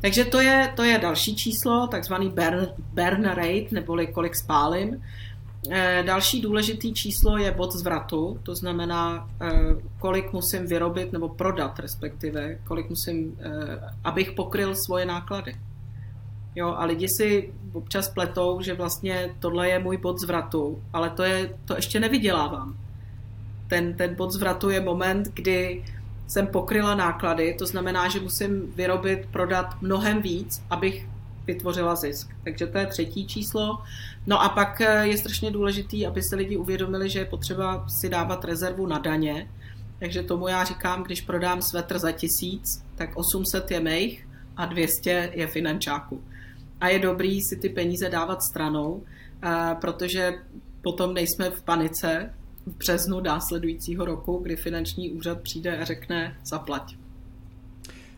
B: Takže to je, to je další číslo, takzvaný burn, burn rate, neboli kolik spálím. Eh, další důležitý číslo je bod zvratu, to znamená, eh, kolik musím vyrobit nebo prodat, respektive, kolik musím, eh, abych pokryl svoje náklady. Jo, a lidi si občas pletou, že vlastně tohle je můj bod zvratu, ale to, je, to ještě nevydělávám. Ten, ten bod zvratu je moment, kdy jsem pokryla náklady, to znamená, že musím vyrobit, prodat mnohem víc, abych vytvořila zisk. Takže to je třetí číslo. No a pak eh, je strašně důležitý, aby se lidi uvědomili, že je potřeba si dávat rezervu na daně. Takže tomu já říkám, když prodám svetr za tisíc, tak 800 je mých a 200 je finančáku. A je dobrý si ty peníze dávat stranou, eh, protože potom nejsme v panice v březnu následujícího roku, kdy finanční úřad přijde a řekne zaplať.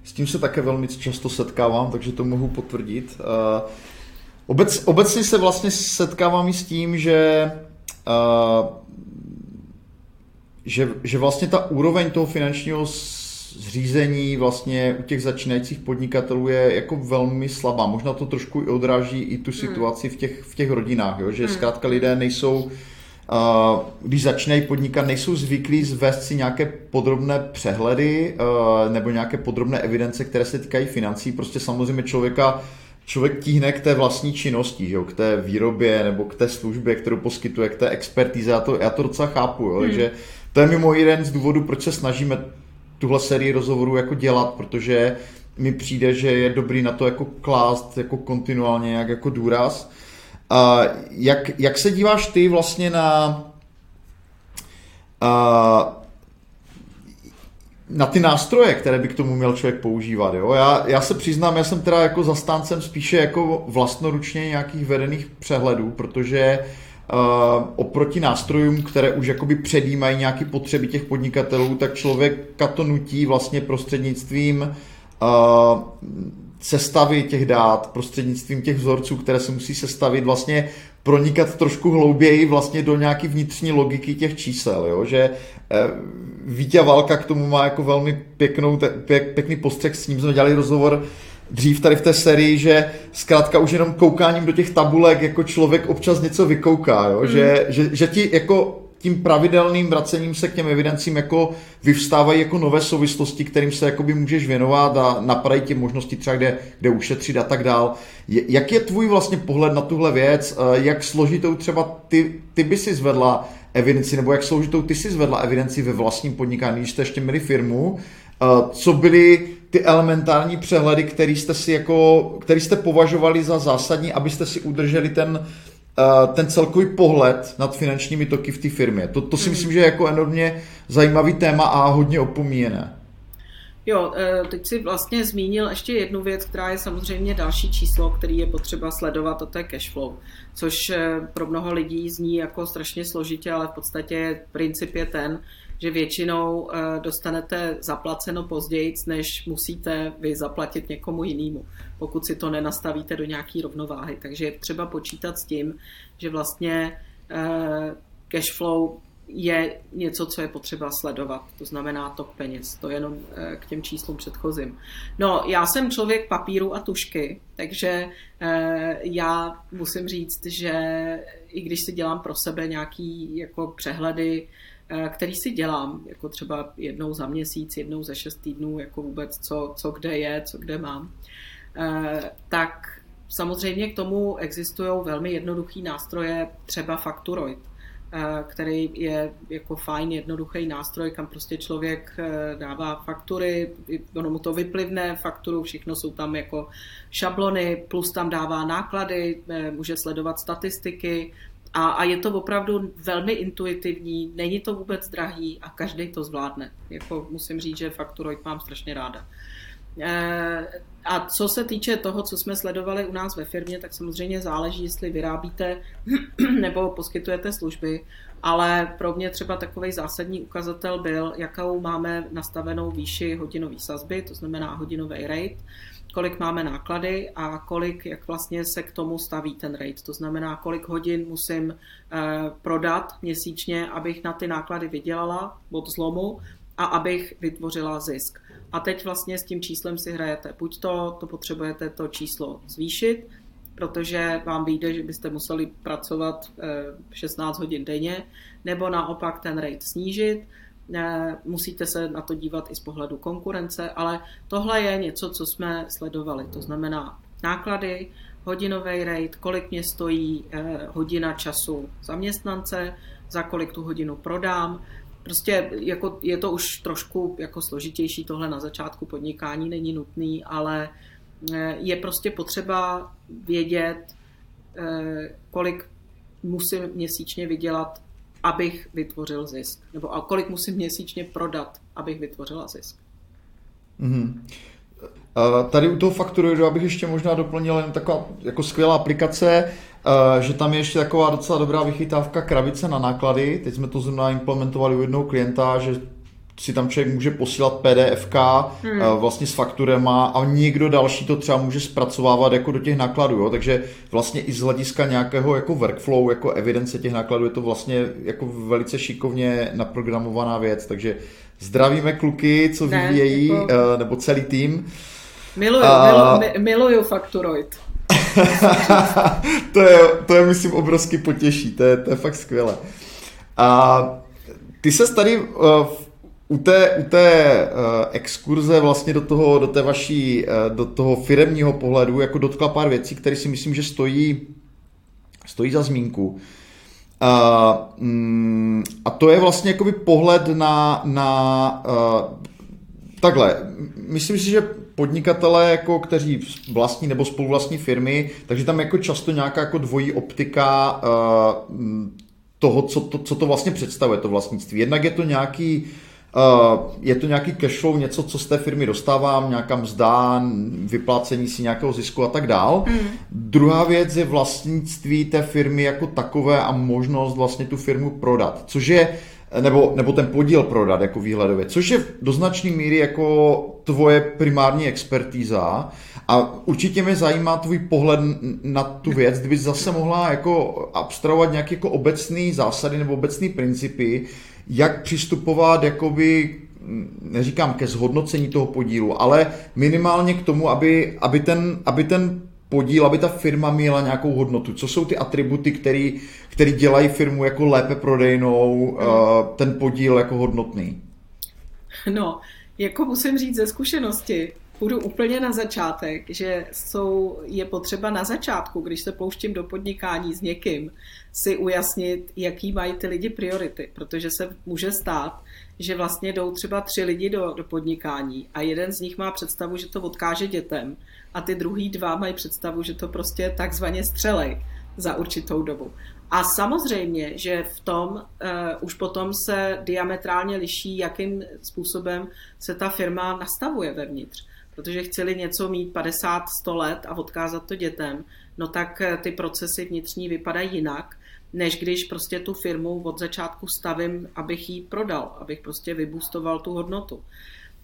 A: S tím se také velmi často setkávám, takže to mohu potvrdit. Uh, obec, obecně se vlastně setkávám i s tím, že, uh, že, že vlastně ta úroveň toho finančního zřízení vlastně u těch začínajících podnikatelů je jako velmi slabá. Možná to trošku i odráží i tu hmm. situaci v těch, v těch rodinách, jo? že hmm. zkrátka lidé nejsou když začínají podnikat, nejsou zvyklí zvést si nějaké podrobné přehledy nebo nějaké podrobné evidence, které se týkají financí. Prostě samozřejmě člověka člověk tíhne k té vlastní činnosti, že jo, k té výrobě nebo k té službě, kterou poskytuje, k té expertíze. Já to, já to docela chápu, jo, hmm. takže to je mimo jeden z důvodů, proč se snažíme tuhle sérii rozhovorů jako dělat, protože mi přijde, že je dobrý na to jako klást jako kontinuálně jak jako důraz. Uh, jak, jak se díváš ty vlastně na uh, na ty nástroje, které by k tomu měl člověk používat. Jo? Já, já se přiznám, já jsem teda jako zastáncem spíše jako vlastnoručně nějakých vedených přehledů, protože uh, oproti nástrojům, které už jakoby předjímají nějaké potřeby těch podnikatelů, tak člověka to nutí vlastně prostřednictvím uh, sestavy těch dát, prostřednictvím těch vzorců, které se musí sestavit, vlastně pronikat trošku hlouběji vlastně do nějaký vnitřní logiky těch čísel, jo? že eh, Vítě Valka k tomu má jako velmi pěknou, pěk, pěkný postřeh, s ním jsme dělali rozhovor dřív tady v té sérii, že zkrátka už jenom koukáním do těch tabulek jako člověk občas něco vykouká, jo? Mm. Že, že, že ti jako tím pravidelným vracením se k těm evidencím jako vyvstávají jako nové souvislosti, kterým se jakoby můžeš věnovat a napadají tě možnosti třeba kde, kde ušetřit a tak dál. Jak je tvůj vlastně pohled na tuhle věc? Jak složitou třeba ty, ty by si zvedla evidenci, nebo jak složitou ty si zvedla evidenci ve vlastním podnikání, když jste ještě měli firmu? Co byly ty elementární přehledy, který jste si jako, který jste považovali za zásadní, abyste si udrželi ten, ten celkový pohled nad finančními toky v té firmě. To, to si hmm. myslím, že je jako enormně zajímavý téma a hodně opomíjené.
B: Jo, e, teď si vlastně zmínil ještě jednu věc, která je samozřejmě další číslo, který je potřeba sledovat, a to je cash flow, což e, pro mnoho lidí zní jako strašně složitě, ale v podstatě princip je ten, že většinou eh, dostanete zaplaceno později, než musíte vy zaplatit někomu jinému, pokud si to nenastavíte do nějaké rovnováhy. Takže je třeba počítat s tím, že vlastně eh, cash flow je něco, co je potřeba sledovat. To znamená tok peněz. To jenom eh, k těm číslům předchozím. No, já jsem člověk papíru a tušky, takže já musím říct, že i když si dělám pro sebe nějaký jako přehledy, Eh, který si dělám, jako třeba jednou za měsíc, jednou za šest týdnů, jako vůbec co, co kde je, co kde mám, eh, tak samozřejmě k tomu existují velmi jednoduchý nástroje, třeba Facturoid, eh, který je jako fajn, jednoduchý nástroj, kam prostě člověk dává faktury, ono mu to vyplivne fakturu, všechno jsou tam jako šablony, plus tam dává náklady, může sledovat statistiky, a, a je to opravdu velmi intuitivní, není to vůbec drahý a každý to zvládne. Jako musím říct, že Facturoid mám strašně ráda. E, a co se týče toho, co jsme sledovali u nás ve firmě, tak samozřejmě záleží, jestli vyrábíte [CLEARS THROAT] nebo poskytujete služby, ale pro mě třeba takový zásadní ukazatel byl, jakou máme nastavenou výši hodinové sazby, to znamená hodinový rate, kolik máme náklady a kolik, jak vlastně se k tomu staví ten rate. To znamená, kolik hodin musím eh, prodat měsíčně, abych na ty náklady vydělala od zlomu a abych vytvořila zisk. A teď vlastně s tím číslem si hrajete. Buď to, to potřebujete to číslo zvýšit, protože vám vyjde, že byste museli pracovat 16 eh, hodin denně, nebo naopak ten rate snížit, musíte se na to dívat i z pohledu konkurence, ale tohle je něco, co jsme sledovali. To znamená náklady, hodinový rate, kolik mě stojí eh, hodina času zaměstnance, za kolik tu hodinu prodám. Prostě jako, je to už trošku jako složitější tohle na začátku podnikání, není nutný, ale eh, je prostě potřeba vědět, eh, kolik musím měsíčně vydělat abych vytvořil zisk? Nebo a kolik musím měsíčně prodat, abych vytvořila zisk?
A: Mm-hmm. Tady u toho fakturoidu, abych ještě možná doplnil jen taková jako skvělá aplikace, že tam je ještě taková docela dobrá vychytávka krabice na náklady. Teď jsme to zrovna implementovali u jednoho klienta, že si tam člověk může posílat PDF hmm. vlastně s fakturema a někdo další to třeba může zpracovávat jako do těch nákladů, jo? takže vlastně i z hlediska nějakého jako workflow, jako evidence těch nákladů je to vlastně jako velice šikovně naprogramovaná věc, takže zdravíme kluky, co ne, vyvíjejí, jako... nebo celý tým.
B: Miluju, a... miluju, miluju Fakturoid.
A: To, je, to je, myslím, obrovsky potěší, to je, to je fakt skvělé. A ty se tady uh, u té, u té uh, exkurze vlastně do toho, do té vaší, uh, do toho firemního pohledu jako dotkla pár věcí, které si myslím, že stojí, stojí za zmínku. Uh, mm, a to je vlastně jakoby pohled na, na uh, takhle, myslím si, že podnikatelé, jako, kteří vlastní nebo spoluvlastní firmy, takže tam jako často nějaká jako dvojí optika uh, toho, co to, co to vlastně představuje, to vlastnictví. Jednak je to nějaký Uh, je to nějaký cashflow, něco, co z té firmy dostávám, nějaká mzda, vyplácení si nějakého zisku a tak dál. Mm. Druhá věc je vlastnictví té firmy jako takové a možnost vlastně tu firmu prodat, což je nebo, nebo ten podíl prodat jako výhledově, což je do značné míry jako tvoje primární expertíza a určitě mě zajímá tvůj pohled na tu věc, kdyby zase mohla jako abstrahovat nějaké jako obecné zásady nebo obecné principy, jak přistupovat jakoby neříkám ke zhodnocení toho podílu, ale minimálně k tomu, aby, aby, ten, aby ten podíl, aby ta firma měla nějakou hodnotu? Co jsou ty atributy, které dělají firmu jako lépe prodejnou, hmm. ten podíl jako hodnotný?
B: No, jako musím říct ze zkušenosti, půjdu úplně na začátek, že jsou, je potřeba na začátku, když se pouštím do podnikání s někým, si ujasnit, jaký mají ty lidi priority, protože se může stát, že vlastně jdou třeba tři lidi do, do podnikání a jeden z nich má představu, že to odkáže dětem a ty druhý dva mají představu, že to prostě takzvaně střelej za určitou dobu. A samozřejmě, že v tom uh, už potom se diametrálně liší, jakým způsobem se ta firma nastavuje vevnitř. Protože chceli něco mít 50-100 let a odkázat to dětem, no tak eh, ty procesy vnitřní vypadají jinak, než když prostě tu firmu od začátku stavím, abych ji prodal, abych prostě vybustoval tu hodnotu.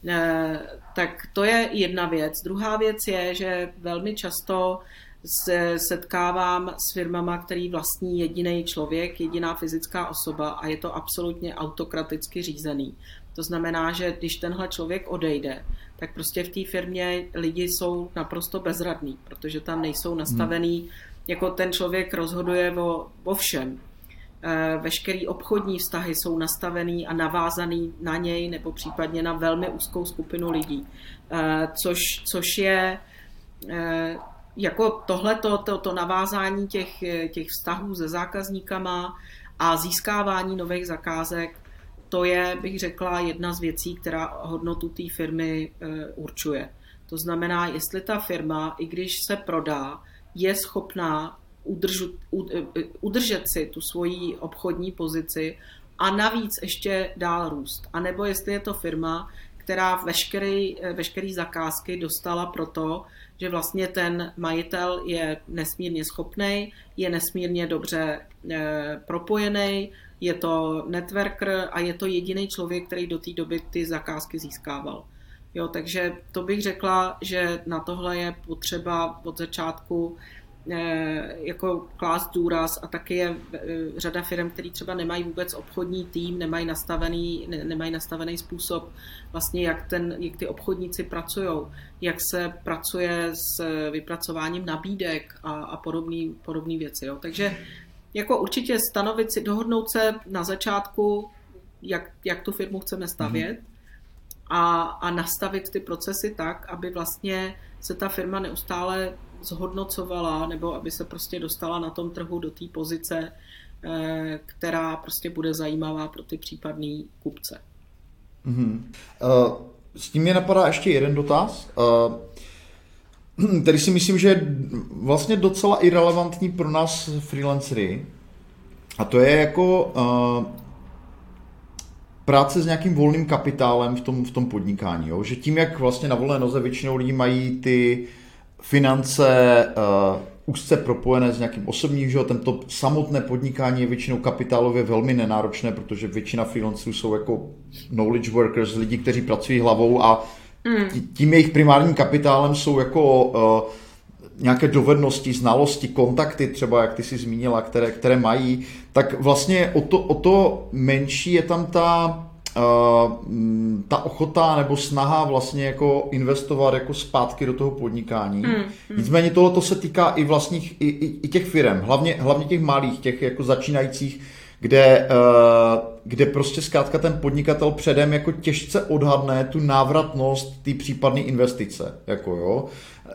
B: E, tak to je jedna věc. Druhá věc je, že velmi často se setkávám s firmama, který vlastní jediný člověk, jediná fyzická osoba a je to absolutně autokraticky řízený. To znamená, že když tenhle člověk odejde, tak prostě v té firmě lidi jsou naprosto bezradní, protože tam nejsou nastavený, hmm. jako ten člověk rozhoduje o, o všem. E, veškerý obchodní vztahy jsou nastavený a navázaný na něj nebo případně na velmi úzkou skupinu lidí, e, což, což je e, jako tohleto, to, to navázání těch, těch vztahů se zákazníkama a získávání nových zakázek to je, bych řekla, jedna z věcí, která hodnotu té firmy eh, určuje. To znamená, jestli ta firma, i když se prodá, je schopná udržet, eh, udržet si tu svoji obchodní pozici a navíc ještě dál růst. A nebo jestli je to firma, která veškerý, eh, veškerý zakázky dostala proto, že vlastně ten majitel je nesmírně schopný, je nesmírně dobře propojený, je to networker a je to jediný člověk, který do té doby ty zakázky získával. Jo, takže to bych řekla, že na tohle je potřeba od začátku eh, jako klást důraz a taky je eh, řada firm, které třeba nemají vůbec obchodní tým, nemají nastavený, ne, nemají nastavený způsob vlastně, jak, ten, jak ty obchodníci pracují, jak se pracuje s vypracováním nabídek a, a podobné věci. Jo. Takže jako určitě stanovit si, dohodnout se na začátku, jak, jak tu firmu chceme stavět mm-hmm. a, a nastavit ty procesy tak, aby vlastně se ta firma neustále zhodnocovala nebo aby se prostě dostala na tom trhu do té pozice, eh, která prostě bude zajímavá pro ty případný kupce.
A: Mm-hmm. Uh, s tím mě napadá ještě jeden dotaz. Uh, který si myslím, že je vlastně docela irrelevantní pro nás freelancery. A to je jako uh, práce s nějakým volným kapitálem v tom, v tom podnikání. Jo? Že tím, jak vlastně na volné noze většinou lidí mají ty finance uh, úzce propojené s nějakým osobním životem, to samotné podnikání je většinou kapitálově velmi nenáročné, protože většina freelancerů jsou jako knowledge workers, lidi, kteří pracují hlavou a Mm. Tím jejich primárním kapitálem jsou jako uh, nějaké dovednosti, znalosti, kontakty, třeba jak ty si zmínila, které, které mají, tak vlastně o to, o to menší je tam ta, uh, ta ochota nebo snaha vlastně jako investovat jako zpátky do toho podnikání. Mm, mm. Nicméně tohle se týká i vlastních, i, i, i těch firm, hlavně, hlavně těch malých, těch jako začínajících, kde, uh, kde prostě zkrátka ten podnikatel předem jako těžce odhadne tu návratnost té případné investice. Jako jo.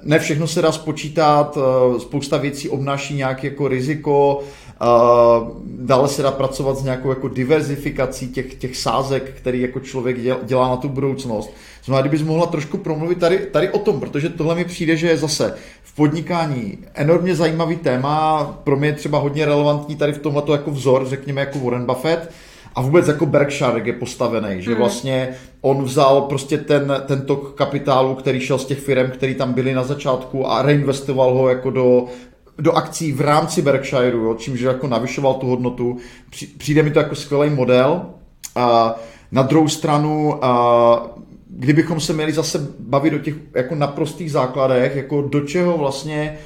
A: Ne všechno se dá spočítat, uh, spousta věcí obnáší nějaké jako riziko, uh, dále se dá pracovat s nějakou jako diverzifikací těch, těch sázek, který jako člověk dělá na tu budoucnost. Znamená, kdybys mohla trošku promluvit tady, tady o tom, protože tohle mi přijde, že je zase v podnikání enormně zajímavý téma, pro mě je třeba hodně relevantní tady v tomhle jako vzor, řekněme jako Warren Buffett, a vůbec jako Berkshire, je postavený, že mm. vlastně on vzal prostě ten, ten tok kapitálu, který šel z těch firm, který tam byly na začátku a reinvestoval ho jako do, do akcí v rámci Berkshireu, jo, čímž jako navyšoval tu hodnotu. Přijde mi to jako skvělý model. A na druhou stranu, a kdybychom se měli zase bavit o těch jako naprostých základech, jako do čeho vlastně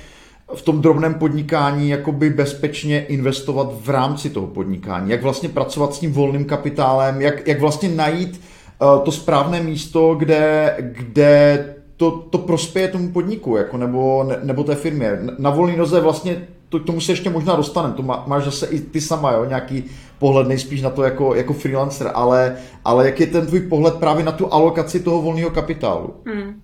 A: v tom drobném podnikání jakoby bezpečně investovat v rámci toho podnikání, jak vlastně pracovat s tím volným kapitálem, jak, jak vlastně najít uh, to správné místo, kde, kde to, to prospěje tomu podniku, jako nebo, ne, nebo té firmě. Na volný noze vlastně to, k tomu se ještě možná dostaneme, to má, máš zase i ty sama, jo, nějaký pohled nejspíš na to jako, jako freelancer, ale, ale jak je ten tvůj pohled právě na tu alokaci toho volného kapitálu? Hmm.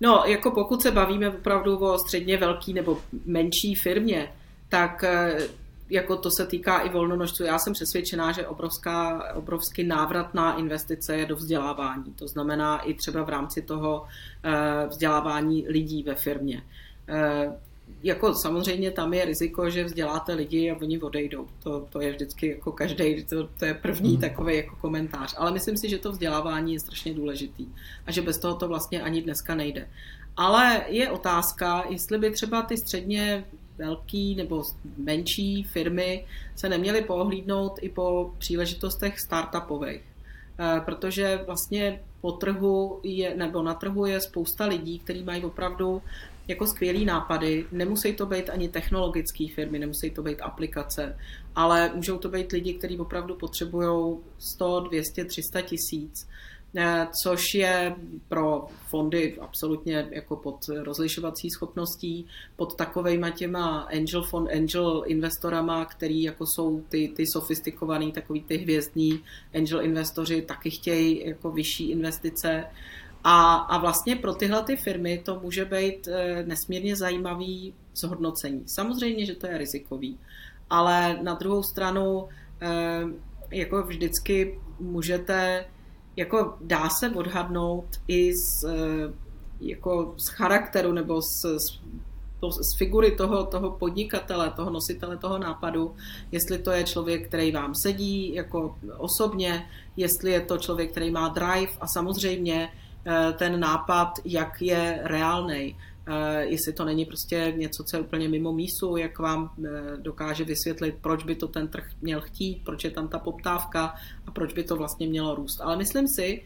B: No, jako pokud se bavíme opravdu o středně velký nebo menší firmě, tak eh, jako to se týká i volnonožců. Já jsem přesvědčená, že obrovská, obrovsky návratná investice je do vzdělávání. To znamená i třeba v rámci toho eh, vzdělávání lidí ve firmě. Eh, jako samozřejmě tam je riziko, že vzděláte lidi a oni odejdou. To, to je vždycky jako každý, to, to je první hmm. takový jako komentář. Ale myslím si, že to vzdělávání je strašně důležitý a že bez toho to vlastně ani dneska nejde. Ale je otázka, jestli by třeba ty středně velký nebo menší firmy se neměly pohlídnout i po příležitostech startupových. Eh, protože vlastně po trhu je, nebo na trhu je spousta lidí, kteří mají opravdu jako skvělý nápady. Nemusí to být ani technologické firmy, nemusí to být aplikace, ale můžou to být lidi, kteří opravdu potřebují 100, 200, 300 tisíc což je pro fondy absolutně jako pod rozlišovací schopností, pod takovejma těma angel fond, angel investorama, který jako jsou ty, ty sofistikovaný, takový ty hvězdní angel investoři, taky chtějí jako vyšší investice. A, a vlastně pro tyhle ty firmy to může být eh, nesmírně zajímavý zhodnocení. Samozřejmě, že to je rizikový, ale na druhou stranu eh, jako vždycky můžete jako dá se odhadnout i z, eh, jako z charakteru nebo z, z, z figury toho, toho podnikatele, toho nositele toho nápadu, jestli to je člověk, který vám sedí jako osobně, jestli je to člověk, který má drive a samozřejmě eh, ten nápad, jak je reálný. Eh, jestli to není prostě něco, co je úplně mimo mísu, jak vám eh, dokáže vysvětlit, proč by to ten trh měl chtít, proč je tam ta poptávka a proč by to vlastně mělo růst. Ale myslím si,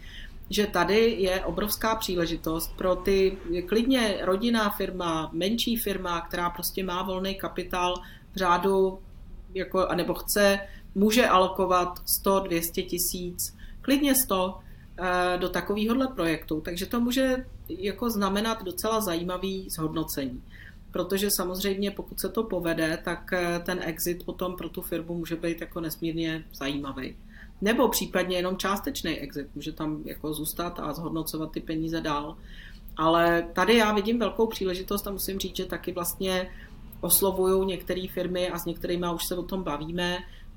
B: že tady je obrovská příležitost pro ty klidně rodinná firma, menší firma, která prostě má volný kapitál v řádu, jako, nebo chce, může alokovat 100, 200 tisíc, klidně 100 eh, do takovéhohle projektu. Takže to může jako znamenat docela zajímavý zhodnocení. Protože samozřejmě, pokud se to povede, tak eh, ten exit potom pro tu firmu může být jako nesmírně zajímavý. Nebo případně jenom částečný exit, může tam jako zůstat a zhodnocovat ty peníze dál. Ale tady já vidím velkou příležitost a musím říct, že taky vlastně oslovuju některé firmy a s některými už se o tom bavíme, Eh,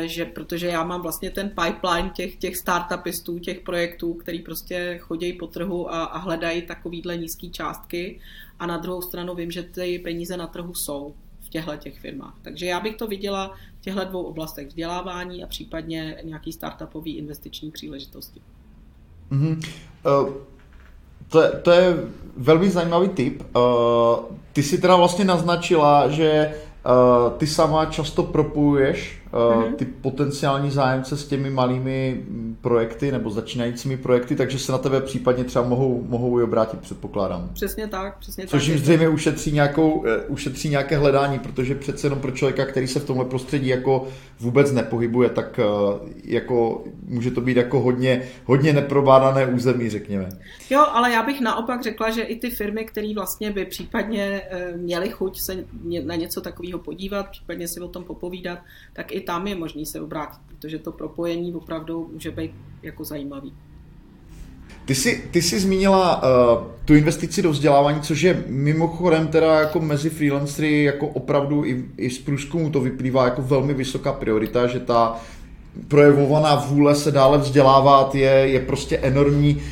B: že protože já mám vlastně ten pipeline těch, těch startupistů, těch projektů, který prostě chodí po trhu a, a hledají takovýhle nízké částky a na druhou stranu vím, že ty peníze na trhu jsou v těchto těch firmách. Takže já bych to viděla v těchto dvou oblastech vzdělávání a případně nějaký startupový investiční příležitosti.
A: Mm-hmm. Uh, to, je, to je velmi zajímavý tip. Uh, ty si teda vlastně naznačila, že uh, ty sama často propojuješ mm-hmm. ty potenciální zájemce s těmi malými mm, projekty nebo začínajícími projekty, takže se na tebe případně třeba mohou, mohou i obrátit, předpokládám.
B: Přesně tak, přesně
A: Což tak. Což jim zřejmě ušetří, nějakou, uh, ušetří nějaké hledání, protože přece jenom pro člověka, který se v tomhle prostředí jako vůbec nepohybuje, tak uh, jako může to být jako hodně, hodně neprobádané území, řekněme.
B: Jo, ale já bych naopak řekla, že i ty firmy, které vlastně by případně měly chuť se na něco takového podívat, případně si o tom popovídat, tak i i tam je možný se obrátit, protože to propojení opravdu může být jako zajímavý.
A: Ty jsi, ty jsi zmínila uh, tu investici do vzdělávání, což je mimochodem teda jako mezi freelancery jako opravdu i, i z průzkumu to vyplývá jako velmi vysoká priorita, že ta projevovaná vůle se dále vzdělávat je, je prostě enormní.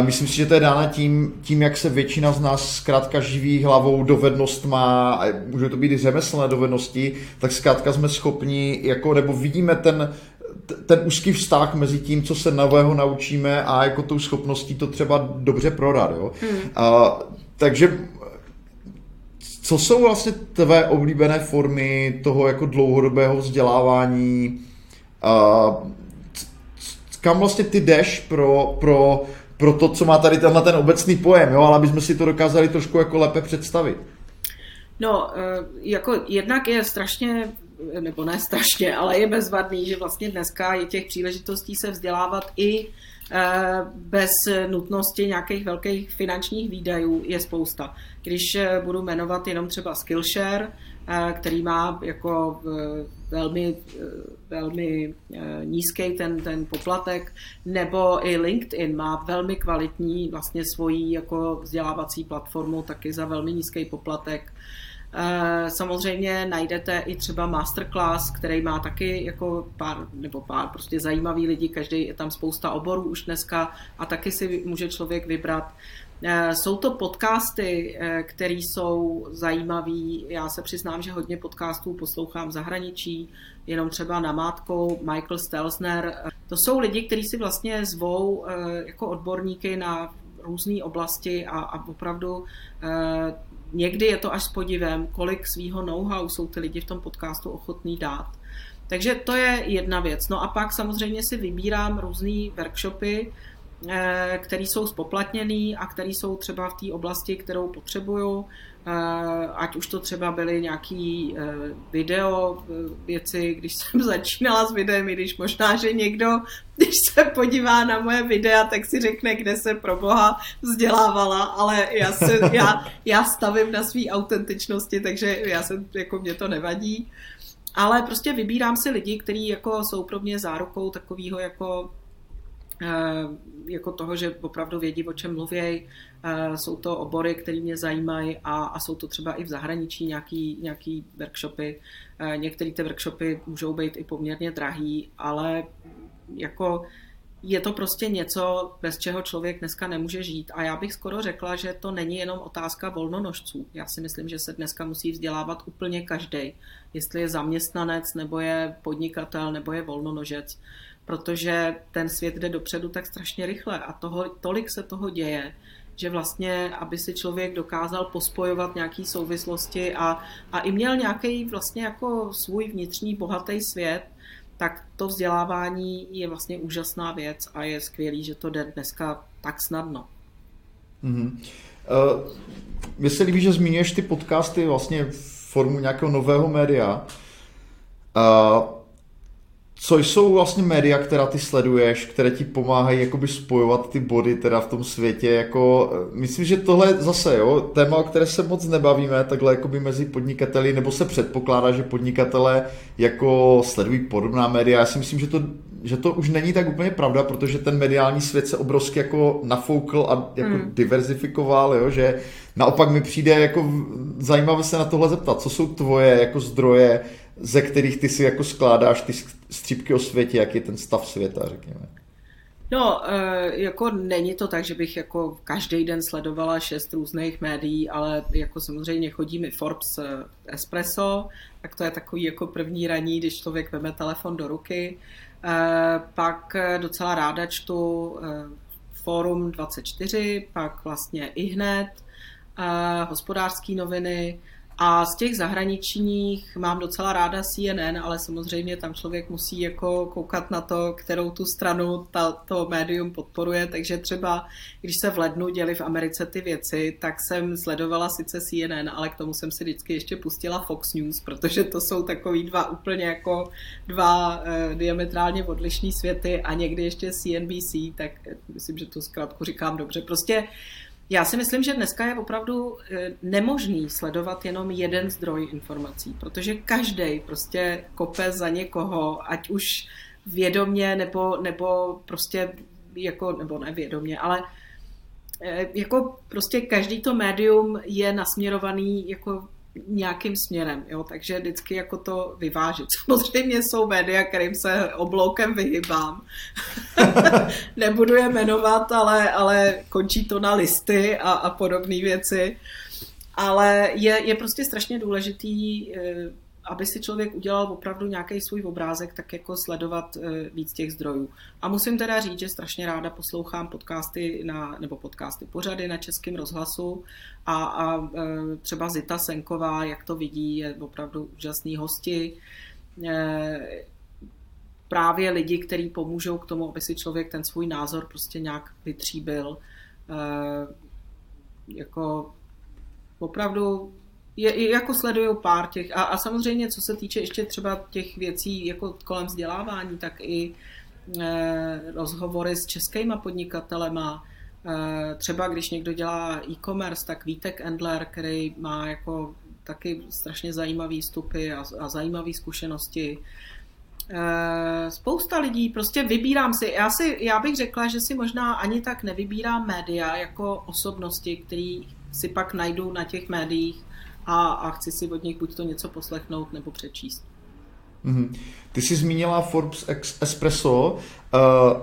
A: Myslím si, že to je dána tím, tím, jak se většina z nás zkrátka živí hlavou dovednostma, a může to být i řemeslné dovednosti, tak zkrátka jsme schopni, jako, nebo vidíme ten, ten úzký vztah mezi tím, co se nového naučíme a jako tou schopností to třeba dobře prodat. Jo? Hmm. A, takže co jsou vlastně tvé oblíbené formy toho jako dlouhodobého vzdělávání? A, kam vlastně ty jdeš pro, pro pro to, co má tady tenhle ten obecný pojem, jo, ale aby jsme si to dokázali trošku jako lépe představit.
B: No, eh, jako jednak je strašně nebo ne strašně, ale je bezvadný, že vlastně dneska je těch příležitostí se vzdělávat i Eh, bez nutnosti nějakých velkých finančních výdajů je spousta. Když eh, budu jmenovat jenom třeba Skillshare, který má jako velmi, velmi nízký ten, ten poplatek, nebo i LinkedIn má velmi kvalitní vlastně svoji jako vzdělávací platformu taky za velmi nízký poplatek. Eh, samozřejmě najdete i třeba masterclass, který má taky jako pár, nebo pár prostě zajímavý lidi, každý je tam spousta oborů už dneska a taky si může člověk vybrat. Eh, jsou to podcasty, eh, které jsou zajímavé. Já se přiznám, že hodně podcastů poslouchám v zahraničí, jenom třeba na Mátkou, Michael Stelzner. To jsou lidi, kteří si vlastně zvou jako odborníky na různé oblasti a, a opravdu někdy je to až s podivem, kolik svýho know-how jsou ty lidi v tom podcastu ochotní dát. Takže to je jedna věc. No a pak samozřejmě si vybírám různé workshopy, eh, které jsou spoplatněné a které jsou třeba v té oblasti, kterou potřebuju. Eh, ať už to třeba byly nějaký eh, video věci, když [LAUGHS] jsem začínala s videem, i když možná, že někdo, když se podívá na moje videa, tak si řekne, kde se pro boha vzdělávala, ale já, se, já, [LAUGHS] já stavím na své autentičnosti, takže já se, jako mě to nevadí. Ale prostě vybírám si lidi, kteří jako jsou pro mě zárukou takového jako Eh, jako toho, že opravdu vědí, o čem mluví. Eh, jsou to obory, které mě zajímají a, a jsou to třeba i v zahraničí nějaký, nějaký workshopy. Eh, některé ty workshopy můžou být i poměrně drahý, ale jako je to prostě něco, bez čeho člověk dneska nemůže žít. A já bych skoro řekla, že to není jenom otázka volnonožců. Já si myslím, že se dneska musí vzdělávat úplně každý. Jestli je zaměstnanec, nebo je podnikatel, nebo je volnonožec protože ten svět jde dopředu tak strašně rychle a toho, tolik se toho děje, že vlastně, aby si člověk dokázal pospojovat nějaké souvislosti a, a i měl nějaký vlastně jako svůj vnitřní bohatý svět, tak to vzdělávání je vlastně úžasná věc a je skvělý, že to jde dneska tak snadno.
A: Mm-hmm. Uh, mně se líbí, že zmíníš ty podcasty vlastně v formu nějakého nového média. Uh, co jsou vlastně média, která ty sleduješ, které ti pomáhají jakoby spojovat ty body teda v tom světě, jako eh, myslím, že tohle zase, jo, téma, o které se moc nebavíme, takhle jakoby mezi podnikateli, nebo se předpokládá, že podnikatele jako sledují podobná média, já si myslím, že to, že to už není tak úplně pravda, protože ten mediální svět se obrovsky jako nafoukl a jako hmm. diverzifikoval, jo, že naopak mi přijde jako zajímavé se na tohle zeptat, co jsou tvoje jako zdroje, ze kterých ty si jako skládáš ty střípky o světě, jak je ten stav světa, řekněme.
B: No, eh, jako není to tak, že bych jako každý den sledovala šest různých médií, ale jako samozřejmě chodí mi Forbes eh, Espresso, tak to je takový jako první raní, když člověk veme telefon do ruky. Eh, pak docela ráda čtu Forum 24, pak vlastně i hned, hospodářské noviny, a z těch zahraničních mám docela ráda CNN, ale samozřejmě tam člověk musí jako koukat na to, kterou tu stranu ta, to médium podporuje, takže třeba když se v lednu děli v Americe ty věci, tak jsem sledovala sice CNN, ale k tomu jsem si vždycky ještě pustila Fox News, protože to jsou takový dva úplně jako dva eh, diametrálně odlišní světy a někdy ještě CNBC, tak myslím, že to zkrátku říkám dobře. Prostě já si myslím, že dneska je opravdu eh, nemožný sledovat jenom jeden zdroj informací, protože každý prostě kope za někoho, ať už vědomě nebo, nebo prostě jako, nebo nevědomě, ale eh, jako prostě každý to médium je nasměrovaný jako nějakým směrem, jo, takže vždycky jako to vyvážit. [LAUGHS] Samozřejmě jsou média, kterým se obloukem vyhybám. [LAUGHS] Nebudu je jmenovat, ale, ale končí to na listy a, a podobné věci. Ale je, je prostě strašně důležitý eh, aby si člověk udělal opravdu nějaký svůj obrázek, tak jako sledovat eh, víc těch zdrojů. A musím teda říct, že strašně ráda poslouchám podcasty na, nebo podcasty pořady na českém rozhlasu a, a eh, třeba Zita Senková, jak to vidí, je opravdu úžasný hosti. Eh, právě lidi, kteří pomůžou k tomu, aby si člověk ten svůj názor prostě nějak vytříbil. Jako opravdu je, jako sleduju pár těch. A, a samozřejmě, co se týče ještě třeba těch věcí jako kolem vzdělávání, tak i e, rozhovory s českýma podnikatelema, e, třeba když někdo dělá e-commerce, tak Vítek Endler, který má jako taky strašně zajímavý vstupy a, a zajímavé zkušenosti. E, spousta lidí, prostě vybírám si, já, si, já bych řekla, že si možná ani tak nevybírám média jako osobnosti, který si pak najdou na těch médiích a, a chci si od nich buď to něco poslechnout nebo přečíst.
A: Mm-hmm. Ty jsi zmínila Forbes Espresso. Uh,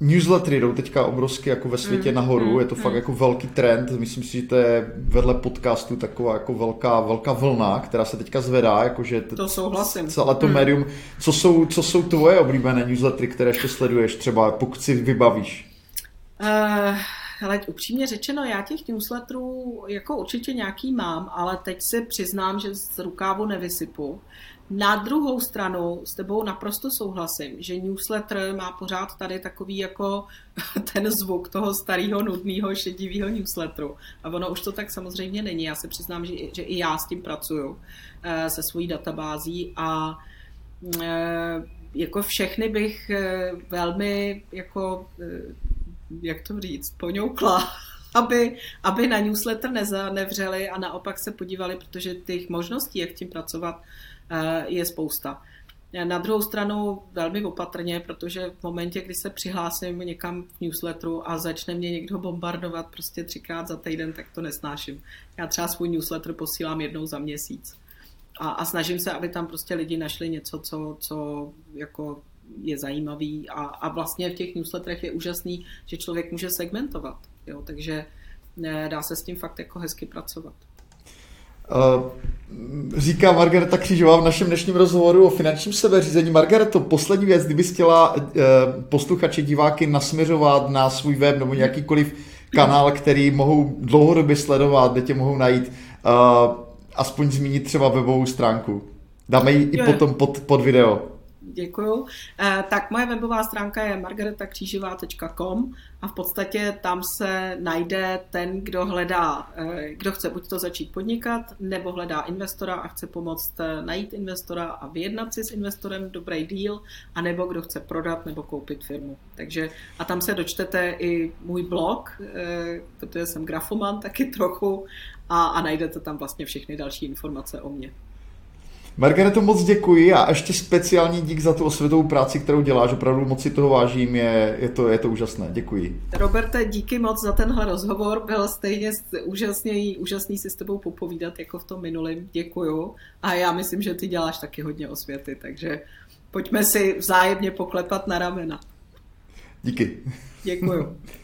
A: newslettery jdou teďka obrovsky jako ve světě mm, nahoru, mm, je to mm. fakt jako velký trend, myslím si, že to je vedle podcastu taková jako velká, velká vlna, která se teďka zvedá, jakože
B: to souhlasím.
A: celé to mm. médium. Co jsou, co jsou tvoje oblíbené newslettery, které ještě sleduješ třeba, pokud si vybavíš?
B: Uh, hele, upřímně řečeno, já těch newsletterů jako určitě nějaký mám, ale teď si přiznám, že z rukávu nevysypu. Na druhou stranu s tebou naprosto souhlasím, že newsletter má pořád tady takový jako [LAUGHS] ten zvuk toho starého, nudného, šedivého newsletteru. A ono už to tak samozřejmě není. Já se přiznám, že, že i já s tím pracuju eh, se svojí databází a eh, jako všechny bych eh, velmi jako jak to říct, poňoukla, [LAUGHS] aby, aby na newsletter nezanevřeli a naopak se podívali, protože těch možností, jak tím pracovat, eh, je spousta. Na druhou stranu velmi opatrně, protože v momentě, kdy se přihlásím někam v newsletteru a začne mě někdo bombardovat prostě třikrát za týden, tak to nesnáším. Já třeba svůj newsletter posílám jednou za měsíc. A, a snažím se, aby tam prostě lidi našli něco, co, co jako je zajímavý a, a vlastně v těch newsletterech je úžasný, že člověk může segmentovat, jo, takže eh, dá se s tím fakt jako hezky pracovat.
A: Uh, říká Margareta Křížová v našem dnešním rozhovoru o finančním sebeřízení. Margareto, poslední věc, kdyby chtěla uh, posluchače, diváky nasměřovat na svůj web nebo nějakýkoliv kanál, který mohou dlouhodobě sledovat, kde tě mohou najít, uh, aspoň zmínit třeba webovou stránku. Dáme ji i potom pod, pod video.
B: Děkuju. Eh, tak moje webová stránka je margaretakřížová.com a v podstatě tam se najde ten, kdo hledá, eh, kdo chce buď to začít podnikat, nebo hledá investora a chce pomoct eh, najít investora a vyjednat si s investorem dobrý deal, a nebo kdo chce prodat nebo koupit firmu. Takže a tam se dočtete i můj blog, protože jsem grafoman taky trochu a, a najdete tam vlastně všechny další informace o mně.
A: Margareto, moc děkuji a ještě speciální dík za tu osvětovou práci, kterou děláš. Opravdu moc si toho vážím, je, je, to, je to úžasné. Děkuji.
B: Roberte, díky moc za tenhle rozhovor. Byl stejně úžasný, úžasný si s tebou popovídat jako v tom minulém. Děkuju. A já myslím, že ty děláš taky hodně osvěty, takže pojďme si vzájemně poklepat na ramena.
A: Díky.
B: Děkuju. [LAUGHS]